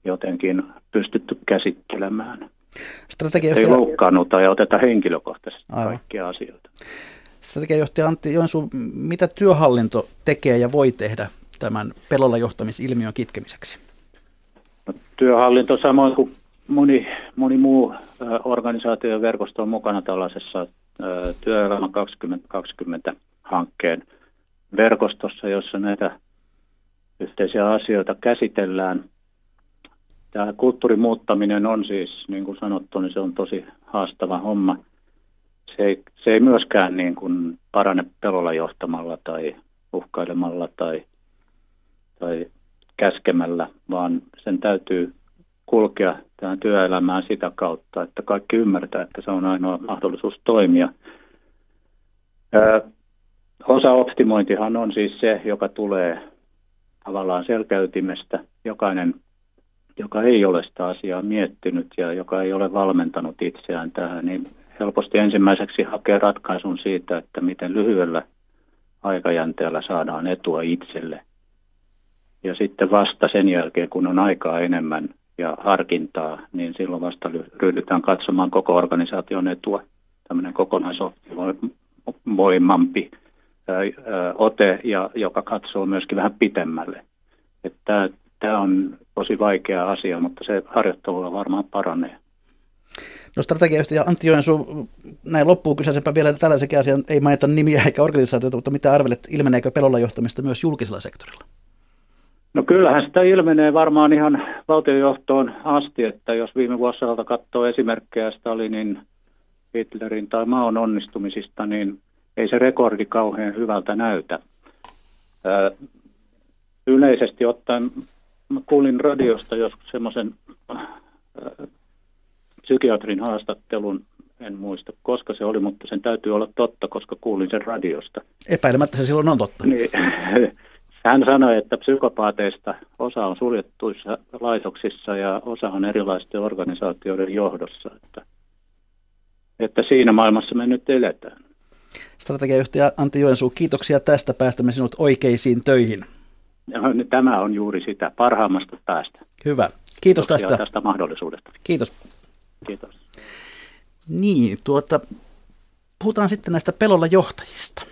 jotenkin pystytty käsittelemään. Strategiajohtaja... Ei loukkaannuta ja oteta henkilökohtaisesti Aivan. kaikkia asioita. Strategiajohtaja Antti Joensuu, mitä työhallinto tekee ja voi tehdä tämän pelolla johtamisilmiön kitkemiseksi? No, työhallinto samoin kuin moni, moni muu organisaatio ja verkosto on mukana tällaisessa Työelämä 2020 hankkeen verkostossa, jossa näitä yhteisiä asioita käsitellään. Tämä kulttuurin muuttaminen on siis, niin kuin sanottu, niin se on tosi haastava homma. Se ei, se ei myöskään niin kuin parane pelolla johtamalla tai uhkailemalla tai, tai käskemällä, vaan sen täytyy kulkea tähän työelämään sitä kautta, että kaikki ymmärtää, että se on ainoa mahdollisuus toimia. Osa optimointihan on siis se, joka tulee tavallaan selkäytimestä. Jokainen, joka ei ole sitä asiaa miettinyt ja joka ei ole valmentanut itseään tähän, niin helposti ensimmäiseksi hakee ratkaisun siitä, että miten lyhyellä aikajänteellä saadaan etua itselle. Ja sitten vasta sen jälkeen, kun on aikaa enemmän ja harkintaa, niin silloin vasta ryhdytään katsomaan koko organisaation etua. Tämmöinen kokonaisvoimampi ote, ja, joka katsoo myöskin vähän pitemmälle. Että tämä on tosi vaikea asia, mutta se harjoittelulla varmaan paranee. No strategiayhtiö Antti Joensuu, näin loppuu kyseisempä vielä tällaisenkin asian, ei mainita nimiä eikä organisaatiota, mutta mitä arvelet, ilmeneekö pelolla johtamista myös julkisella sektorilla? No kyllähän sitä ilmenee varmaan ihan valtiojohtoon asti, että jos viime vuosilta katsoo esimerkkejä Stalinin, Hitlerin tai Maon onnistumisista, niin ei se rekordi kauhean hyvältä näytä. Yleisesti ottaen, mä kuulin radiosta joskus semmoisen psykiatrin haastattelun, en muista koska se oli, mutta sen täytyy olla totta, koska kuulin sen radiosta. Epäilemättä se silloin on totta. Niin, hän sanoi, että psykopaateista osa on suljettuissa laitoksissa ja osa on erilaisten organisaatioiden johdossa. Että, että siinä maailmassa me nyt eletään. Strategiajohtaja Antti Joensuu, kiitoksia tästä. Päästämme sinut oikeisiin töihin. Tämä on juuri sitä parhaimmasta päästä. Hyvä. Kiitos Kiitoksia tästä. tästä mahdollisuudesta. Kiitos. Kiitos. Niin, tuota, puhutaan sitten näistä pelolla johtajista.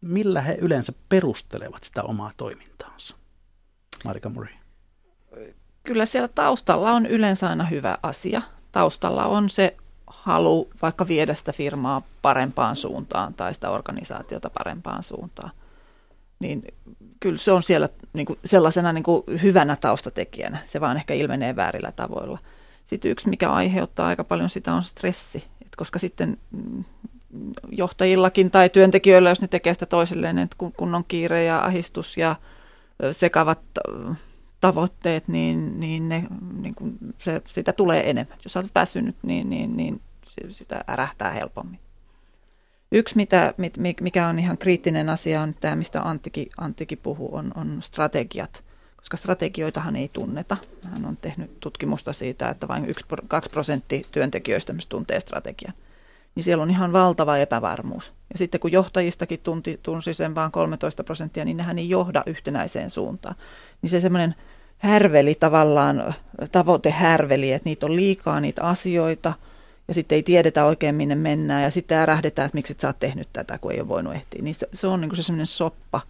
Millä he yleensä perustelevat sitä omaa toimintaansa? Marika Muri. Kyllä siellä taustalla on yleensä aina hyvä asia. Taustalla on se halu vaikka viedä sitä firmaa parempaan suuntaan tai sitä organisaatiota parempaan suuntaan. Niin kyllä se on siellä niin kuin sellaisena niin kuin hyvänä taustatekijänä. Se vaan ehkä ilmenee väärillä tavoilla. Sitten yksi, mikä aiheuttaa aika paljon sitä, on stressi. Et koska sitten mm, johtajillakin tai työntekijöillä, jos ne tekee sitä toisilleen, että kun on kiire ja ahistus ja sekavat tavoitteet, niin, niin, ne, niin kun se, sitä tulee enemmän. Jos olet väsynyt, niin, niin, niin sitä ärähtää helpommin. Yksi, mitä, mikä on ihan kriittinen asia, on tämä, mistä Anttikin, Anttikin puhuu, on, on strategiat. Koska strategioitahan ei tunneta. Hän on tehnyt tutkimusta siitä, että vain 1-2 prosenttia työntekijöistä tuntee strategian. Niin siellä on ihan valtava epävarmuus. Ja sitten kun johtajistakin tunti, tunsi sen vain 13 prosenttia, niin nehän ei johda yhtenäiseen suuntaan. Niin se semmoinen härveli tavallaan, tavoite härveli, että niitä on liikaa niitä asioita – ja sitten ei tiedetä oikein minne mennään ja sitten ärähdetään, että miksi et sä oot tehnyt tätä, kun ei ole voinut ehtiä. Niin se, se on niin kuin se semmoinen soppa,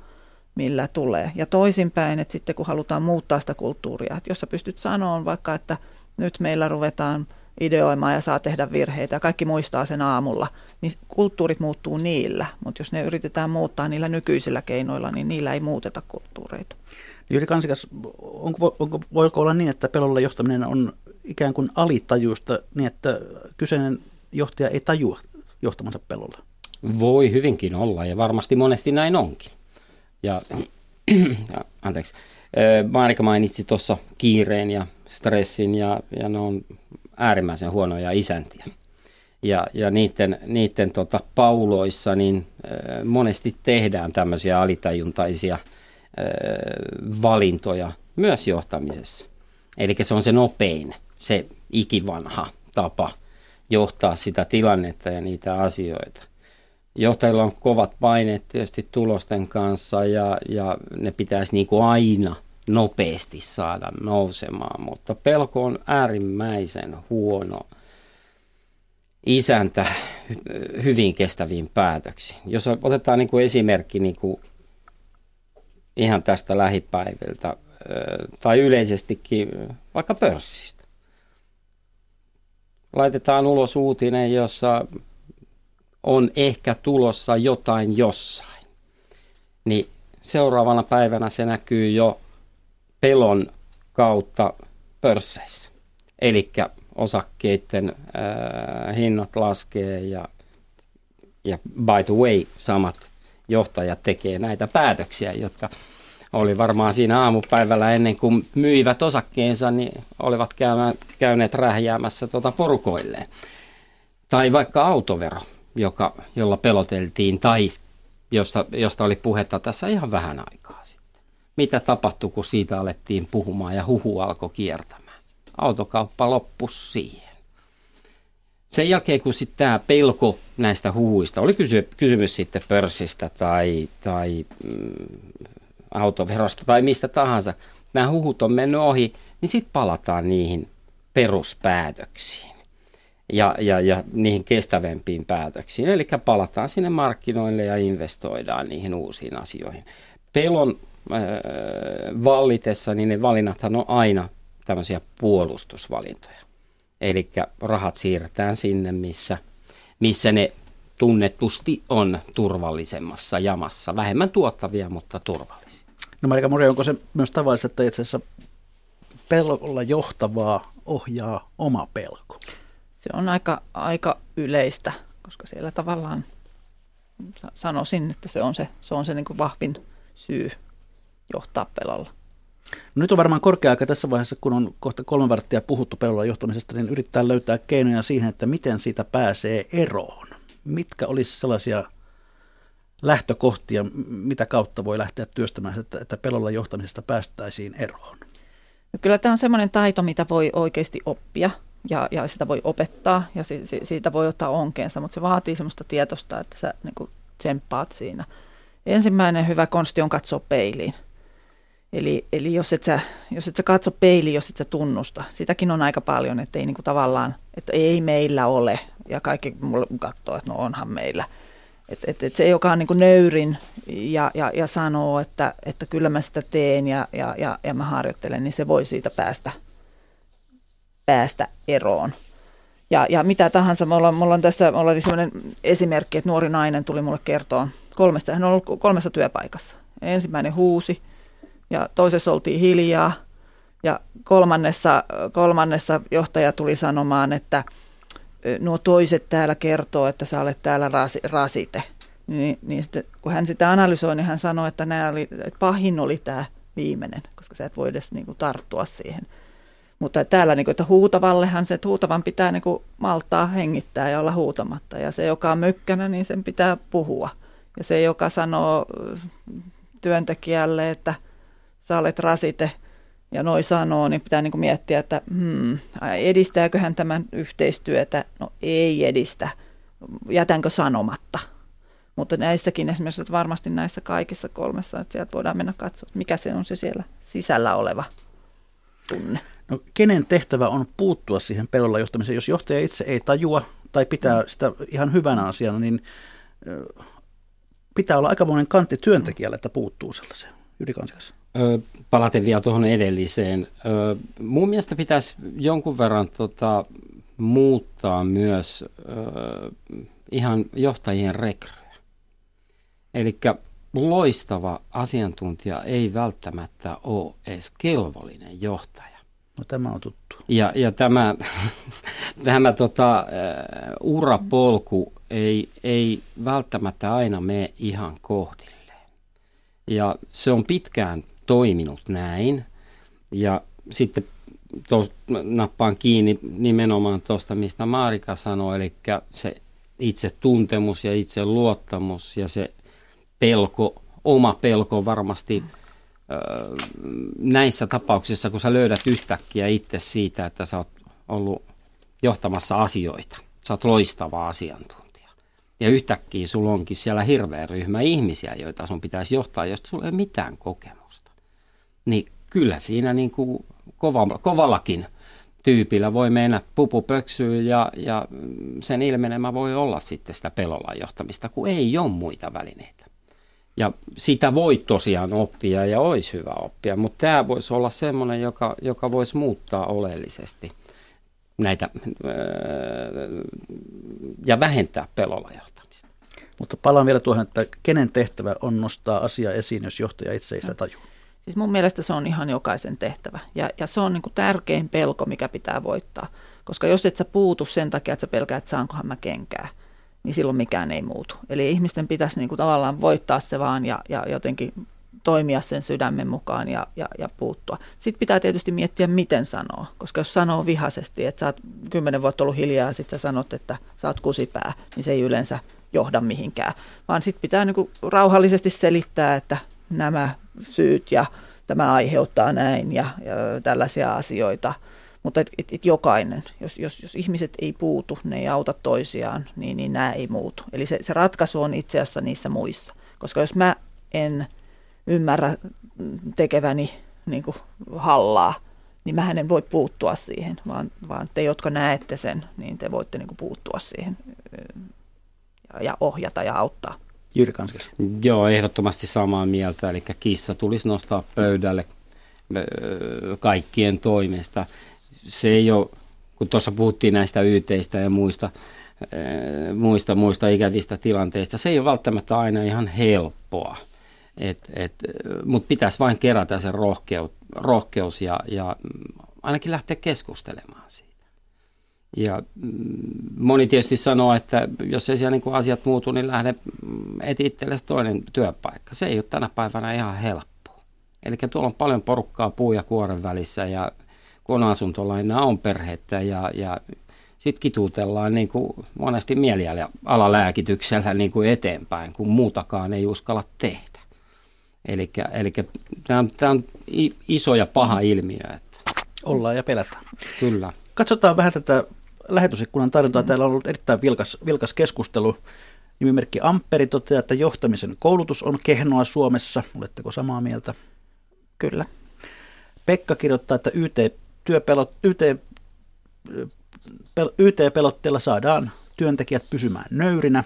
millä tulee. Ja toisinpäin, että sitten kun halutaan muuttaa sitä kulttuuria, että jos sä pystyt sanomaan vaikka, että nyt meillä ruvetaan ideoimaan ja saa tehdä virheitä ja kaikki muistaa sen aamulla, niin kulttuurit muuttuu niillä, mutta jos ne yritetään muuttaa niillä nykyisillä keinoilla, niin niillä ei muuteta kulttuureita. Jyri Kansikas, onko, onko, voiko olla niin, että pelolla johtaminen on ikään kuin alitajuista niin, että kyseinen johtaja ei tajua johtamansa pelolla? Voi hyvinkin olla ja varmasti monesti näin onkin. Ja, ja anteeksi, Marika mainitsi tuossa kiireen ja stressin ja, ja ne on äärimmäisen huonoja isäntiä. Ja, ja niiden, niiden tota, pauloissa niin monesti tehdään tämmöisiä alitajuntaisia valintoja myös johtamisessa. Eli se on se nopein se ikivanha tapa johtaa sitä tilannetta ja niitä asioita. Johtajilla on kovat paineet tietysti tulosten kanssa ja, ja ne pitäisi niin kuin aina nopeasti saada nousemaan, mutta pelko on äärimmäisen huono isäntä hyvin kestäviin päätöksiin. Jos otetaan niin kuin esimerkki niin kuin ihan tästä lähipäiviltä tai yleisestikin vaikka pörssistä laitetaan ulos uutinen, jossa on ehkä tulossa jotain jossain, niin seuraavana päivänä se näkyy jo pelon kautta pörsseissä. Eli osakkeiden äh, hinnat laskee ja, ja by the way samat johtajat tekee näitä päätöksiä, jotka oli varmaan siinä aamupäivällä ennen kuin myivät osakkeensa, niin olivat käyneet rähjäämässä tuota porukoilleen. Tai vaikka autovero, joka, jolla peloteltiin tai josta, josta oli puhetta tässä ihan vähän aikaa sitten. Mitä tapahtui, kun siitä alettiin puhumaan ja huhu alkoi kiertämään? Autokauppa loppui siihen. Sen jälkeen, kun sitten tämä pelko näistä huhuista, oli kysy- kysymys sitten pörssistä tai, tai mm, autoverosta tai mistä tahansa, nämä huhut on mennyt ohi, niin sitten palataan niihin peruspäätöksiin ja, ja, ja niihin kestävämpiin päätöksiin. Eli palataan sinne markkinoille ja investoidaan niihin uusiin asioihin. Pelon äh, vallitessa, niin ne valinnathan on aina tämmöisiä puolustusvalintoja. Eli rahat siirretään sinne, missä, missä ne tunnetusti on turvallisemmassa jamassa. Vähemmän tuottavia, mutta turvallisia. No Marika Mori, onko se myös tavallista, että itse asiassa pelolla johtavaa ohjaa oma pelko? Se on aika, aika yleistä, koska siellä tavallaan sanoisin, että se on se, se, on se niin kuin vahvin syy johtaa pelolla. No nyt on varmaan korkea aika tässä vaiheessa, kun on kohta kolme varttia puhuttu pelolla johtamisesta, niin yrittää löytää keinoja siihen, että miten siitä pääsee eroon. Mitkä olisi sellaisia lähtökohtia, mitä kautta voi lähteä työstämään, että, että pelolla johtamisesta päästäisiin eroon? No kyllä tämä on sellainen taito, mitä voi oikeasti oppia ja, ja sitä voi opettaa ja si, si, siitä voi ottaa onkeensa, mutta se vaatii semmoista tietosta, että sä niin kuin tsemppaat siinä. Ensimmäinen hyvä konsti on katsoa peiliin. Eli, eli jos, et sä, jos et sä katso peiliin, jos et sä tunnusta, sitäkin on aika paljon, että ei niin kuin tavallaan, että ei meillä ole, ja kaikki mulle katsoo, että no onhan meillä – et, et, et se, joka on niin nöyrin ja, ja, ja sanoo, että, että kyllä mä sitä teen ja, ja, ja, ja mä harjoittelen, niin se voi siitä päästä, päästä eroon. Ja, ja mitä tahansa, mulla, mulla on tässä mulla oli sellainen esimerkki, että nuori nainen tuli mulle kertoa kolmesta, hän on ollut kolmessa työpaikassa. Ensimmäinen huusi ja toisessa oltiin hiljaa ja kolmannessa, kolmannessa johtaja tuli sanomaan, että – nuo toiset täällä kertoo, että sä olet täällä rasite. Niin, niin sitten, kun hän sitä analysoi, niin hän sanoi, että, nämä oli, että pahin oli tämä viimeinen, koska sä et voi edes niin kuin, tarttua siihen. Mutta täällä, niin kuin, että huutavallehan se, että huutavan pitää niin kuin, maltaa hengittää ja olla huutamatta. Ja se, joka on mökkänä, niin sen pitää puhua. Ja se, joka sanoo työntekijälle, että sä olet rasite – ja noin sanoo, niin pitää niin kuin miettiä, että hmm, edistääkö hän tämän yhteistyötä? No ei edistä. Jätänkö sanomatta? Mutta näissäkin esimerkiksi että varmasti näissä kaikissa kolmessa, että sieltä voidaan mennä katsoa, mikä se on se siellä sisällä oleva tunne. No, kenen tehtävä on puuttua siihen pelolla johtamiseen? Jos johtaja itse ei tajua tai pitää sitä ihan hyvänä asiana, niin pitää olla aikamoinen kantti työntekijälle, että puuttuu sellaiseen. Jyri Kansikas palaten vielä tuohon edelliseen. Mun mielestä pitäisi jonkun verran tota, muuttaa myös ihan johtajien rekryä. Eli loistava asiantuntija ei välttämättä ole edes kelvollinen johtaja. No tämä on tuttu. Ja, ja tämä, tämä tota, uh, urapolku ei, ei välttämättä aina mene ihan kohdilleen. Ja se on pitkään toiminut näin. Ja sitten tos, nappaan kiinni nimenomaan tuosta, mistä Marika sanoi, eli se itse tuntemus ja itse luottamus ja se pelko, oma pelko varmasti näissä tapauksissa, kun sä löydät yhtäkkiä itse siitä, että sä oot ollut johtamassa asioita, sä oot loistava asiantuntija. Ja yhtäkkiä sulla onkin siellä hirveä ryhmä ihmisiä, joita sun pitäisi johtaa, josta sulla ei ole mitään kokemusta niin kyllä siinä niin kuin kova, kovallakin tyypillä voi mennä pupu pöksyyn ja, ja sen ilmenemä voi olla sitten sitä pelolla johtamista, kun ei ole muita välineitä. Ja sitä voi tosiaan oppia ja olisi hyvä oppia, mutta tämä voisi olla semmoinen, joka, joka voisi muuttaa oleellisesti näitä ja vähentää pelolla johtamista. Mutta palaan vielä tuohon, että kenen tehtävä on nostaa asia esiin, jos johtaja itse ei sitä tajua. Siis mun mielestä se on ihan jokaisen tehtävä. Ja, ja se on niin kuin tärkein pelko, mikä pitää voittaa. Koska jos et sä puutu sen takia, että sä pelkäät, että saankohan mä kenkää, niin silloin mikään ei muutu. Eli ihmisten pitäisi niin kuin tavallaan voittaa se vaan ja, ja jotenkin toimia sen sydämen mukaan ja, ja, ja puuttua. Sitten pitää tietysti miettiä, miten sanoo, koska jos sanoo vihaisesti, että sä oot kymmenen vuotta ollut hiljaa ja sitten sä sanot, että sä oot kusipää, niin se ei yleensä johda mihinkään, vaan sitten pitää niinku rauhallisesti selittää, että nämä syyt ja tämä aiheuttaa näin ja, ja tällaisia asioita. Mutta et, et, et jokainen, jos, jos, jos ihmiset ei puutu, ne ei auta toisiaan, niin, niin nämä ei muutu. Eli se, se ratkaisu on itse asiassa niissä muissa. Koska jos mä en ymmärrä tekeväni niin kuin hallaa, niin mä en voi puuttua siihen, vaan, vaan te, jotka näette sen, niin te voitte niin kuin puuttua siihen ja, ja ohjata ja auttaa. Jyri Kanskes. Joo, ehdottomasti samaa mieltä. Eli kissa tulisi nostaa pöydälle kaikkien toimesta. Se ei ole, kun tuossa puhuttiin näistä yteistä ja muista, muista, muista ikävistä tilanteista, se ei ole välttämättä aina ihan helppoa. Mutta pitäisi vain kerätä se rohkeus, rohkeus ja, ja ainakin lähteä keskustelemaan siitä. Ja mm, moni tietysti sanoo, että jos ei siellä niin asiat muutu, niin lähde mm, eti itsellesi toinen työpaikka. Se ei ole tänä päivänä ihan helppoa. Eli tuolla on paljon porukkaa puu ja kuoren välissä ja kun on asuntolaina, on perhettä ja, ja sitten kituutellaan niin kuin monesti mielialalääkityksellä niin kuin eteenpäin, kun muutakaan ei uskalla tehdä. Eli tämä on, tämä on iso ja paha ilmiö. Että. Ollaan ja pelätään. Kyllä. Katsotaan vähän tätä lähetysikkunan tarjontaa. Täällä on ollut erittäin vilkas, vilkas keskustelu. Nimimerkki Amperi toteaa, että johtamisen koulutus on kehnoa Suomessa. Oletteko samaa mieltä? Kyllä. Pekka kirjoittaa, että YT-työpelot, YT, YT-pelotteella saadaan työntekijät pysymään nöyrinä.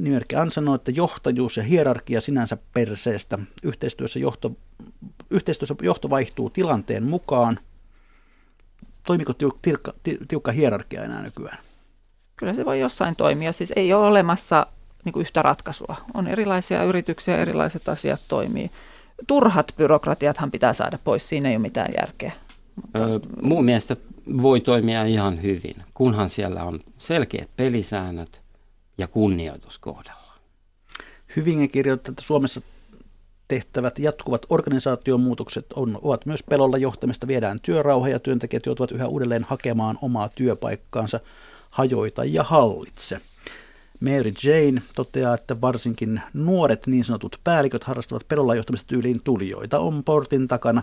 Nimimerkki An sanoo, että johtajuus ja hierarkia sinänsä perseestä. Yhteistyössä johto, yhteistyössä johto vaihtuu tilanteen mukaan – toimiko tiukka, tiukka hierarkia enää nykyään? Kyllä se voi jossain toimia. Siis ei ole olemassa niin kuin yhtä ratkaisua. On erilaisia yrityksiä, erilaiset asiat toimii. Turhat byrokratiathan pitää saada pois, siinä ei ole mitään järkeä. Mutta... Öö, mun mielestä voi toimia ihan hyvin, kunhan siellä on selkeät pelisäännöt ja kunnioitus kohdalla. Hyvin kirjoittaa, että Suomessa tehtävät jatkuvat organisaatiomuutokset on, ovat myös pelolla johtamista, viedään työrauha ja työntekijät joutuvat yhä uudelleen hakemaan omaa työpaikkaansa, hajoita ja hallitse. Mary Jane toteaa, että varsinkin nuoret niin sanotut päälliköt harrastavat pelolla johtamista tyyliin tulijoita on portin takana,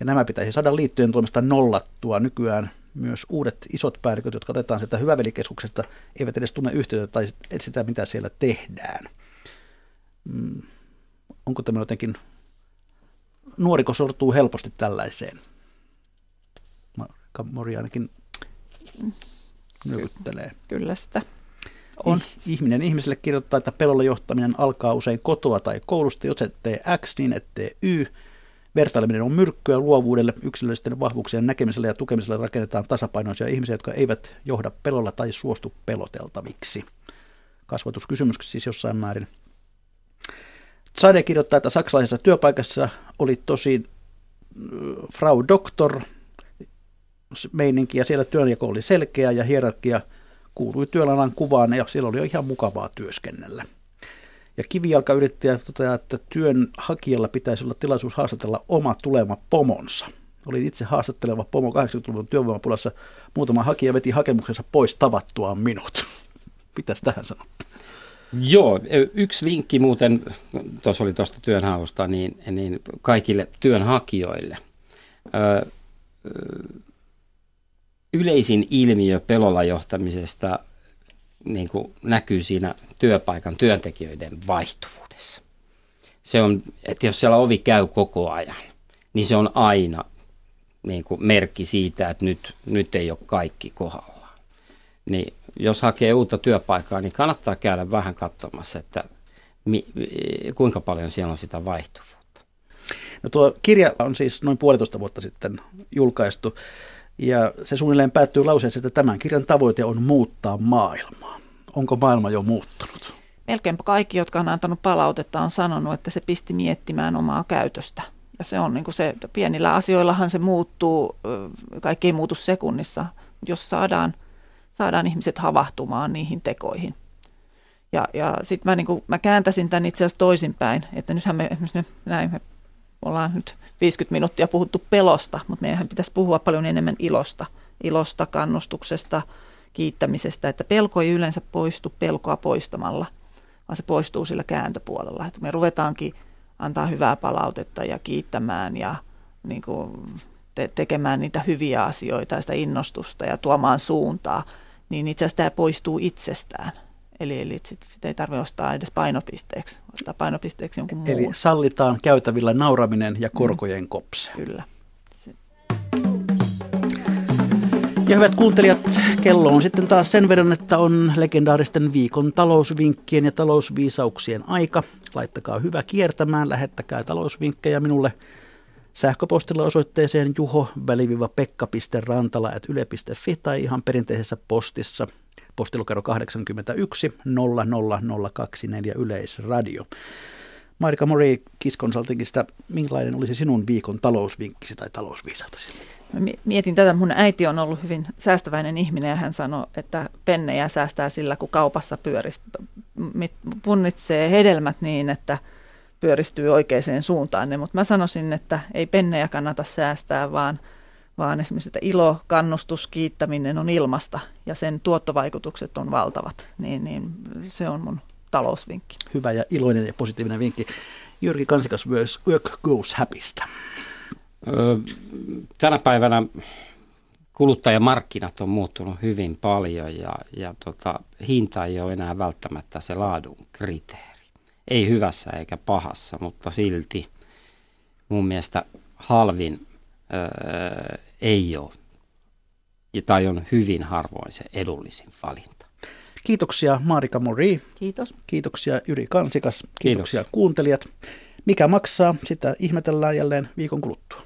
ja nämä pitäisi saada liittojen toimesta nollattua nykyään. Myös uudet isot päälliköt, jotka otetaan sieltä hyvävelikeskuksesta, eivät edes tunne yhteyttä tai sitä, mitä siellä tehdään. Mm onko tämä jotenkin, nuoriko sortuu helposti tällaiseen? Mori ainakin nykyttelee. Kyllä sitä. On. Ihminen ihmiselle kirjoittaa, että pelolla johtaminen alkaa usein kotoa tai koulusta. Jos ettei X, niin ettei Y. Vertaileminen on myrkkyä luovuudelle, yksilöllisten vahvuuksien näkemisellä ja tukemisella rakennetaan tasapainoisia ihmisiä, jotka eivät johda pelolla tai suostu peloteltaviksi. Kasvatuskysymys siis jossain määrin. Sade kirjoittaa, että saksalaisessa työpaikassa oli tosi Frau Doktor meininki ja siellä työnjako oli selkeä ja hierarkia kuului työalan kuvaan ja siellä oli ihan mukavaa työskennellä. Ja kivijalka yrittäjä toteaa, että työnhakijalla pitäisi olla tilaisuus haastatella oma tulema pomonsa. Olin itse haastatteleva pomo 80-luvun työvoimapulassa. Muutama hakija veti hakemuksensa pois tavattuaan minut. Pitäisi tähän sanoa? Joo, yksi vinkki muuten, tuossa oli tuosta työnhausta, niin, niin kaikille työnhakijoille. Ö, yleisin ilmiö pelolla johtamisesta niin kuin näkyy siinä työpaikan työntekijöiden vaihtuvuudessa. Se on, että jos siellä ovi käy koko ajan, niin se on aina niin kuin merkki siitä, että nyt, nyt ei ole kaikki kohdallaan. Niin jos hakee uutta työpaikkaa, niin kannattaa käydä vähän katsomassa, että mi, kuinka paljon siellä on sitä vaihtuvuutta. No tuo kirja on siis noin puolitoista vuotta sitten julkaistu, ja se suunnilleen päättyy lauseeseen, että tämän kirjan tavoite on muuttaa maailmaa. Onko maailma jo muuttunut? Melkeinpä kaikki, jotka on antanut palautetta, on sanonut, että se pisti miettimään omaa käytöstä. Ja se on niin kuin se, että pienillä asioillahan se muuttuu, kaikki ei muutu sekunnissa. Jos saadaan – saadaan ihmiset havahtumaan niihin tekoihin. Ja, ja sitten mä, niin mä kääntäisin tämän itse asiassa toisinpäin, että nythän me esimerkiksi näin, me ollaan nyt 50 minuuttia puhuttu pelosta, mutta meidän pitäisi puhua paljon enemmän ilosta, ilosta, kannustuksesta, kiittämisestä, että pelko ei yleensä poistu pelkoa poistamalla, vaan se poistuu sillä kääntöpuolella, että me ruvetaankin antaa hyvää palautetta ja kiittämään ja niin kuin te- tekemään niitä hyviä asioita ja sitä innostusta ja tuomaan suuntaa, niin itse asiassa tämä poistuu itsestään. Eli, eli sitä sit ei tarvitse ostaa edes painopisteeksi, ostaa painopisteeksi jonkun muun. Eli sallitaan käytävillä nauraminen ja korkojen mm. kopse. Kyllä. Ja hyvät kuuntelijat, kello on sitten taas sen verran, että on legendaaristen viikon talousvinkkien ja talousviisauksien aika. Laittakaa hyvä kiertämään, lähettäkää talousvinkkejä minulle sähköpostilla osoitteeseen juho-pekka.rantala.yle.fi tai ihan perinteisessä postissa postilukero 81 00024 Yleisradio. Marika Mori Kiskonsaltingista, minkälainen olisi sinun viikon talousvinkkisi tai talousviisautasi? Mietin tätä, mun äiti on ollut hyvin säästäväinen ihminen ja hän sanoi, että pennejä säästää sillä, kun kaupassa pyörist, punnitsee hedelmät niin, että pyöristyy oikeaan suuntaan. Mutta mä sanoisin, että ei pennejä kannata säästää, vaan, vaan esimerkiksi että ilo, kannustus, kiittäminen on ilmasta ja sen tuottovaikutukset on valtavat. Niin, niin se on mun talousvinkki. Hyvä ja iloinen ja positiivinen vinkki. Jyrki Kansikas myös Work Goes Happystä. Tänä päivänä kuluttajamarkkinat on muuttunut hyvin paljon ja, ja tota, hinta ei ole enää välttämättä se laadun kriteeri. Ei hyvässä eikä pahassa, mutta silti mun mielestä halvin öö, ei ole tai on hyvin harvoin se edullisin valinta. Kiitoksia Marika Mori. Kiitos. Kiitoksia Yri Kansikas. Kiitoksia Kiitos. kuuntelijat. Mikä maksaa, sitä ihmetellään jälleen viikon kuluttua.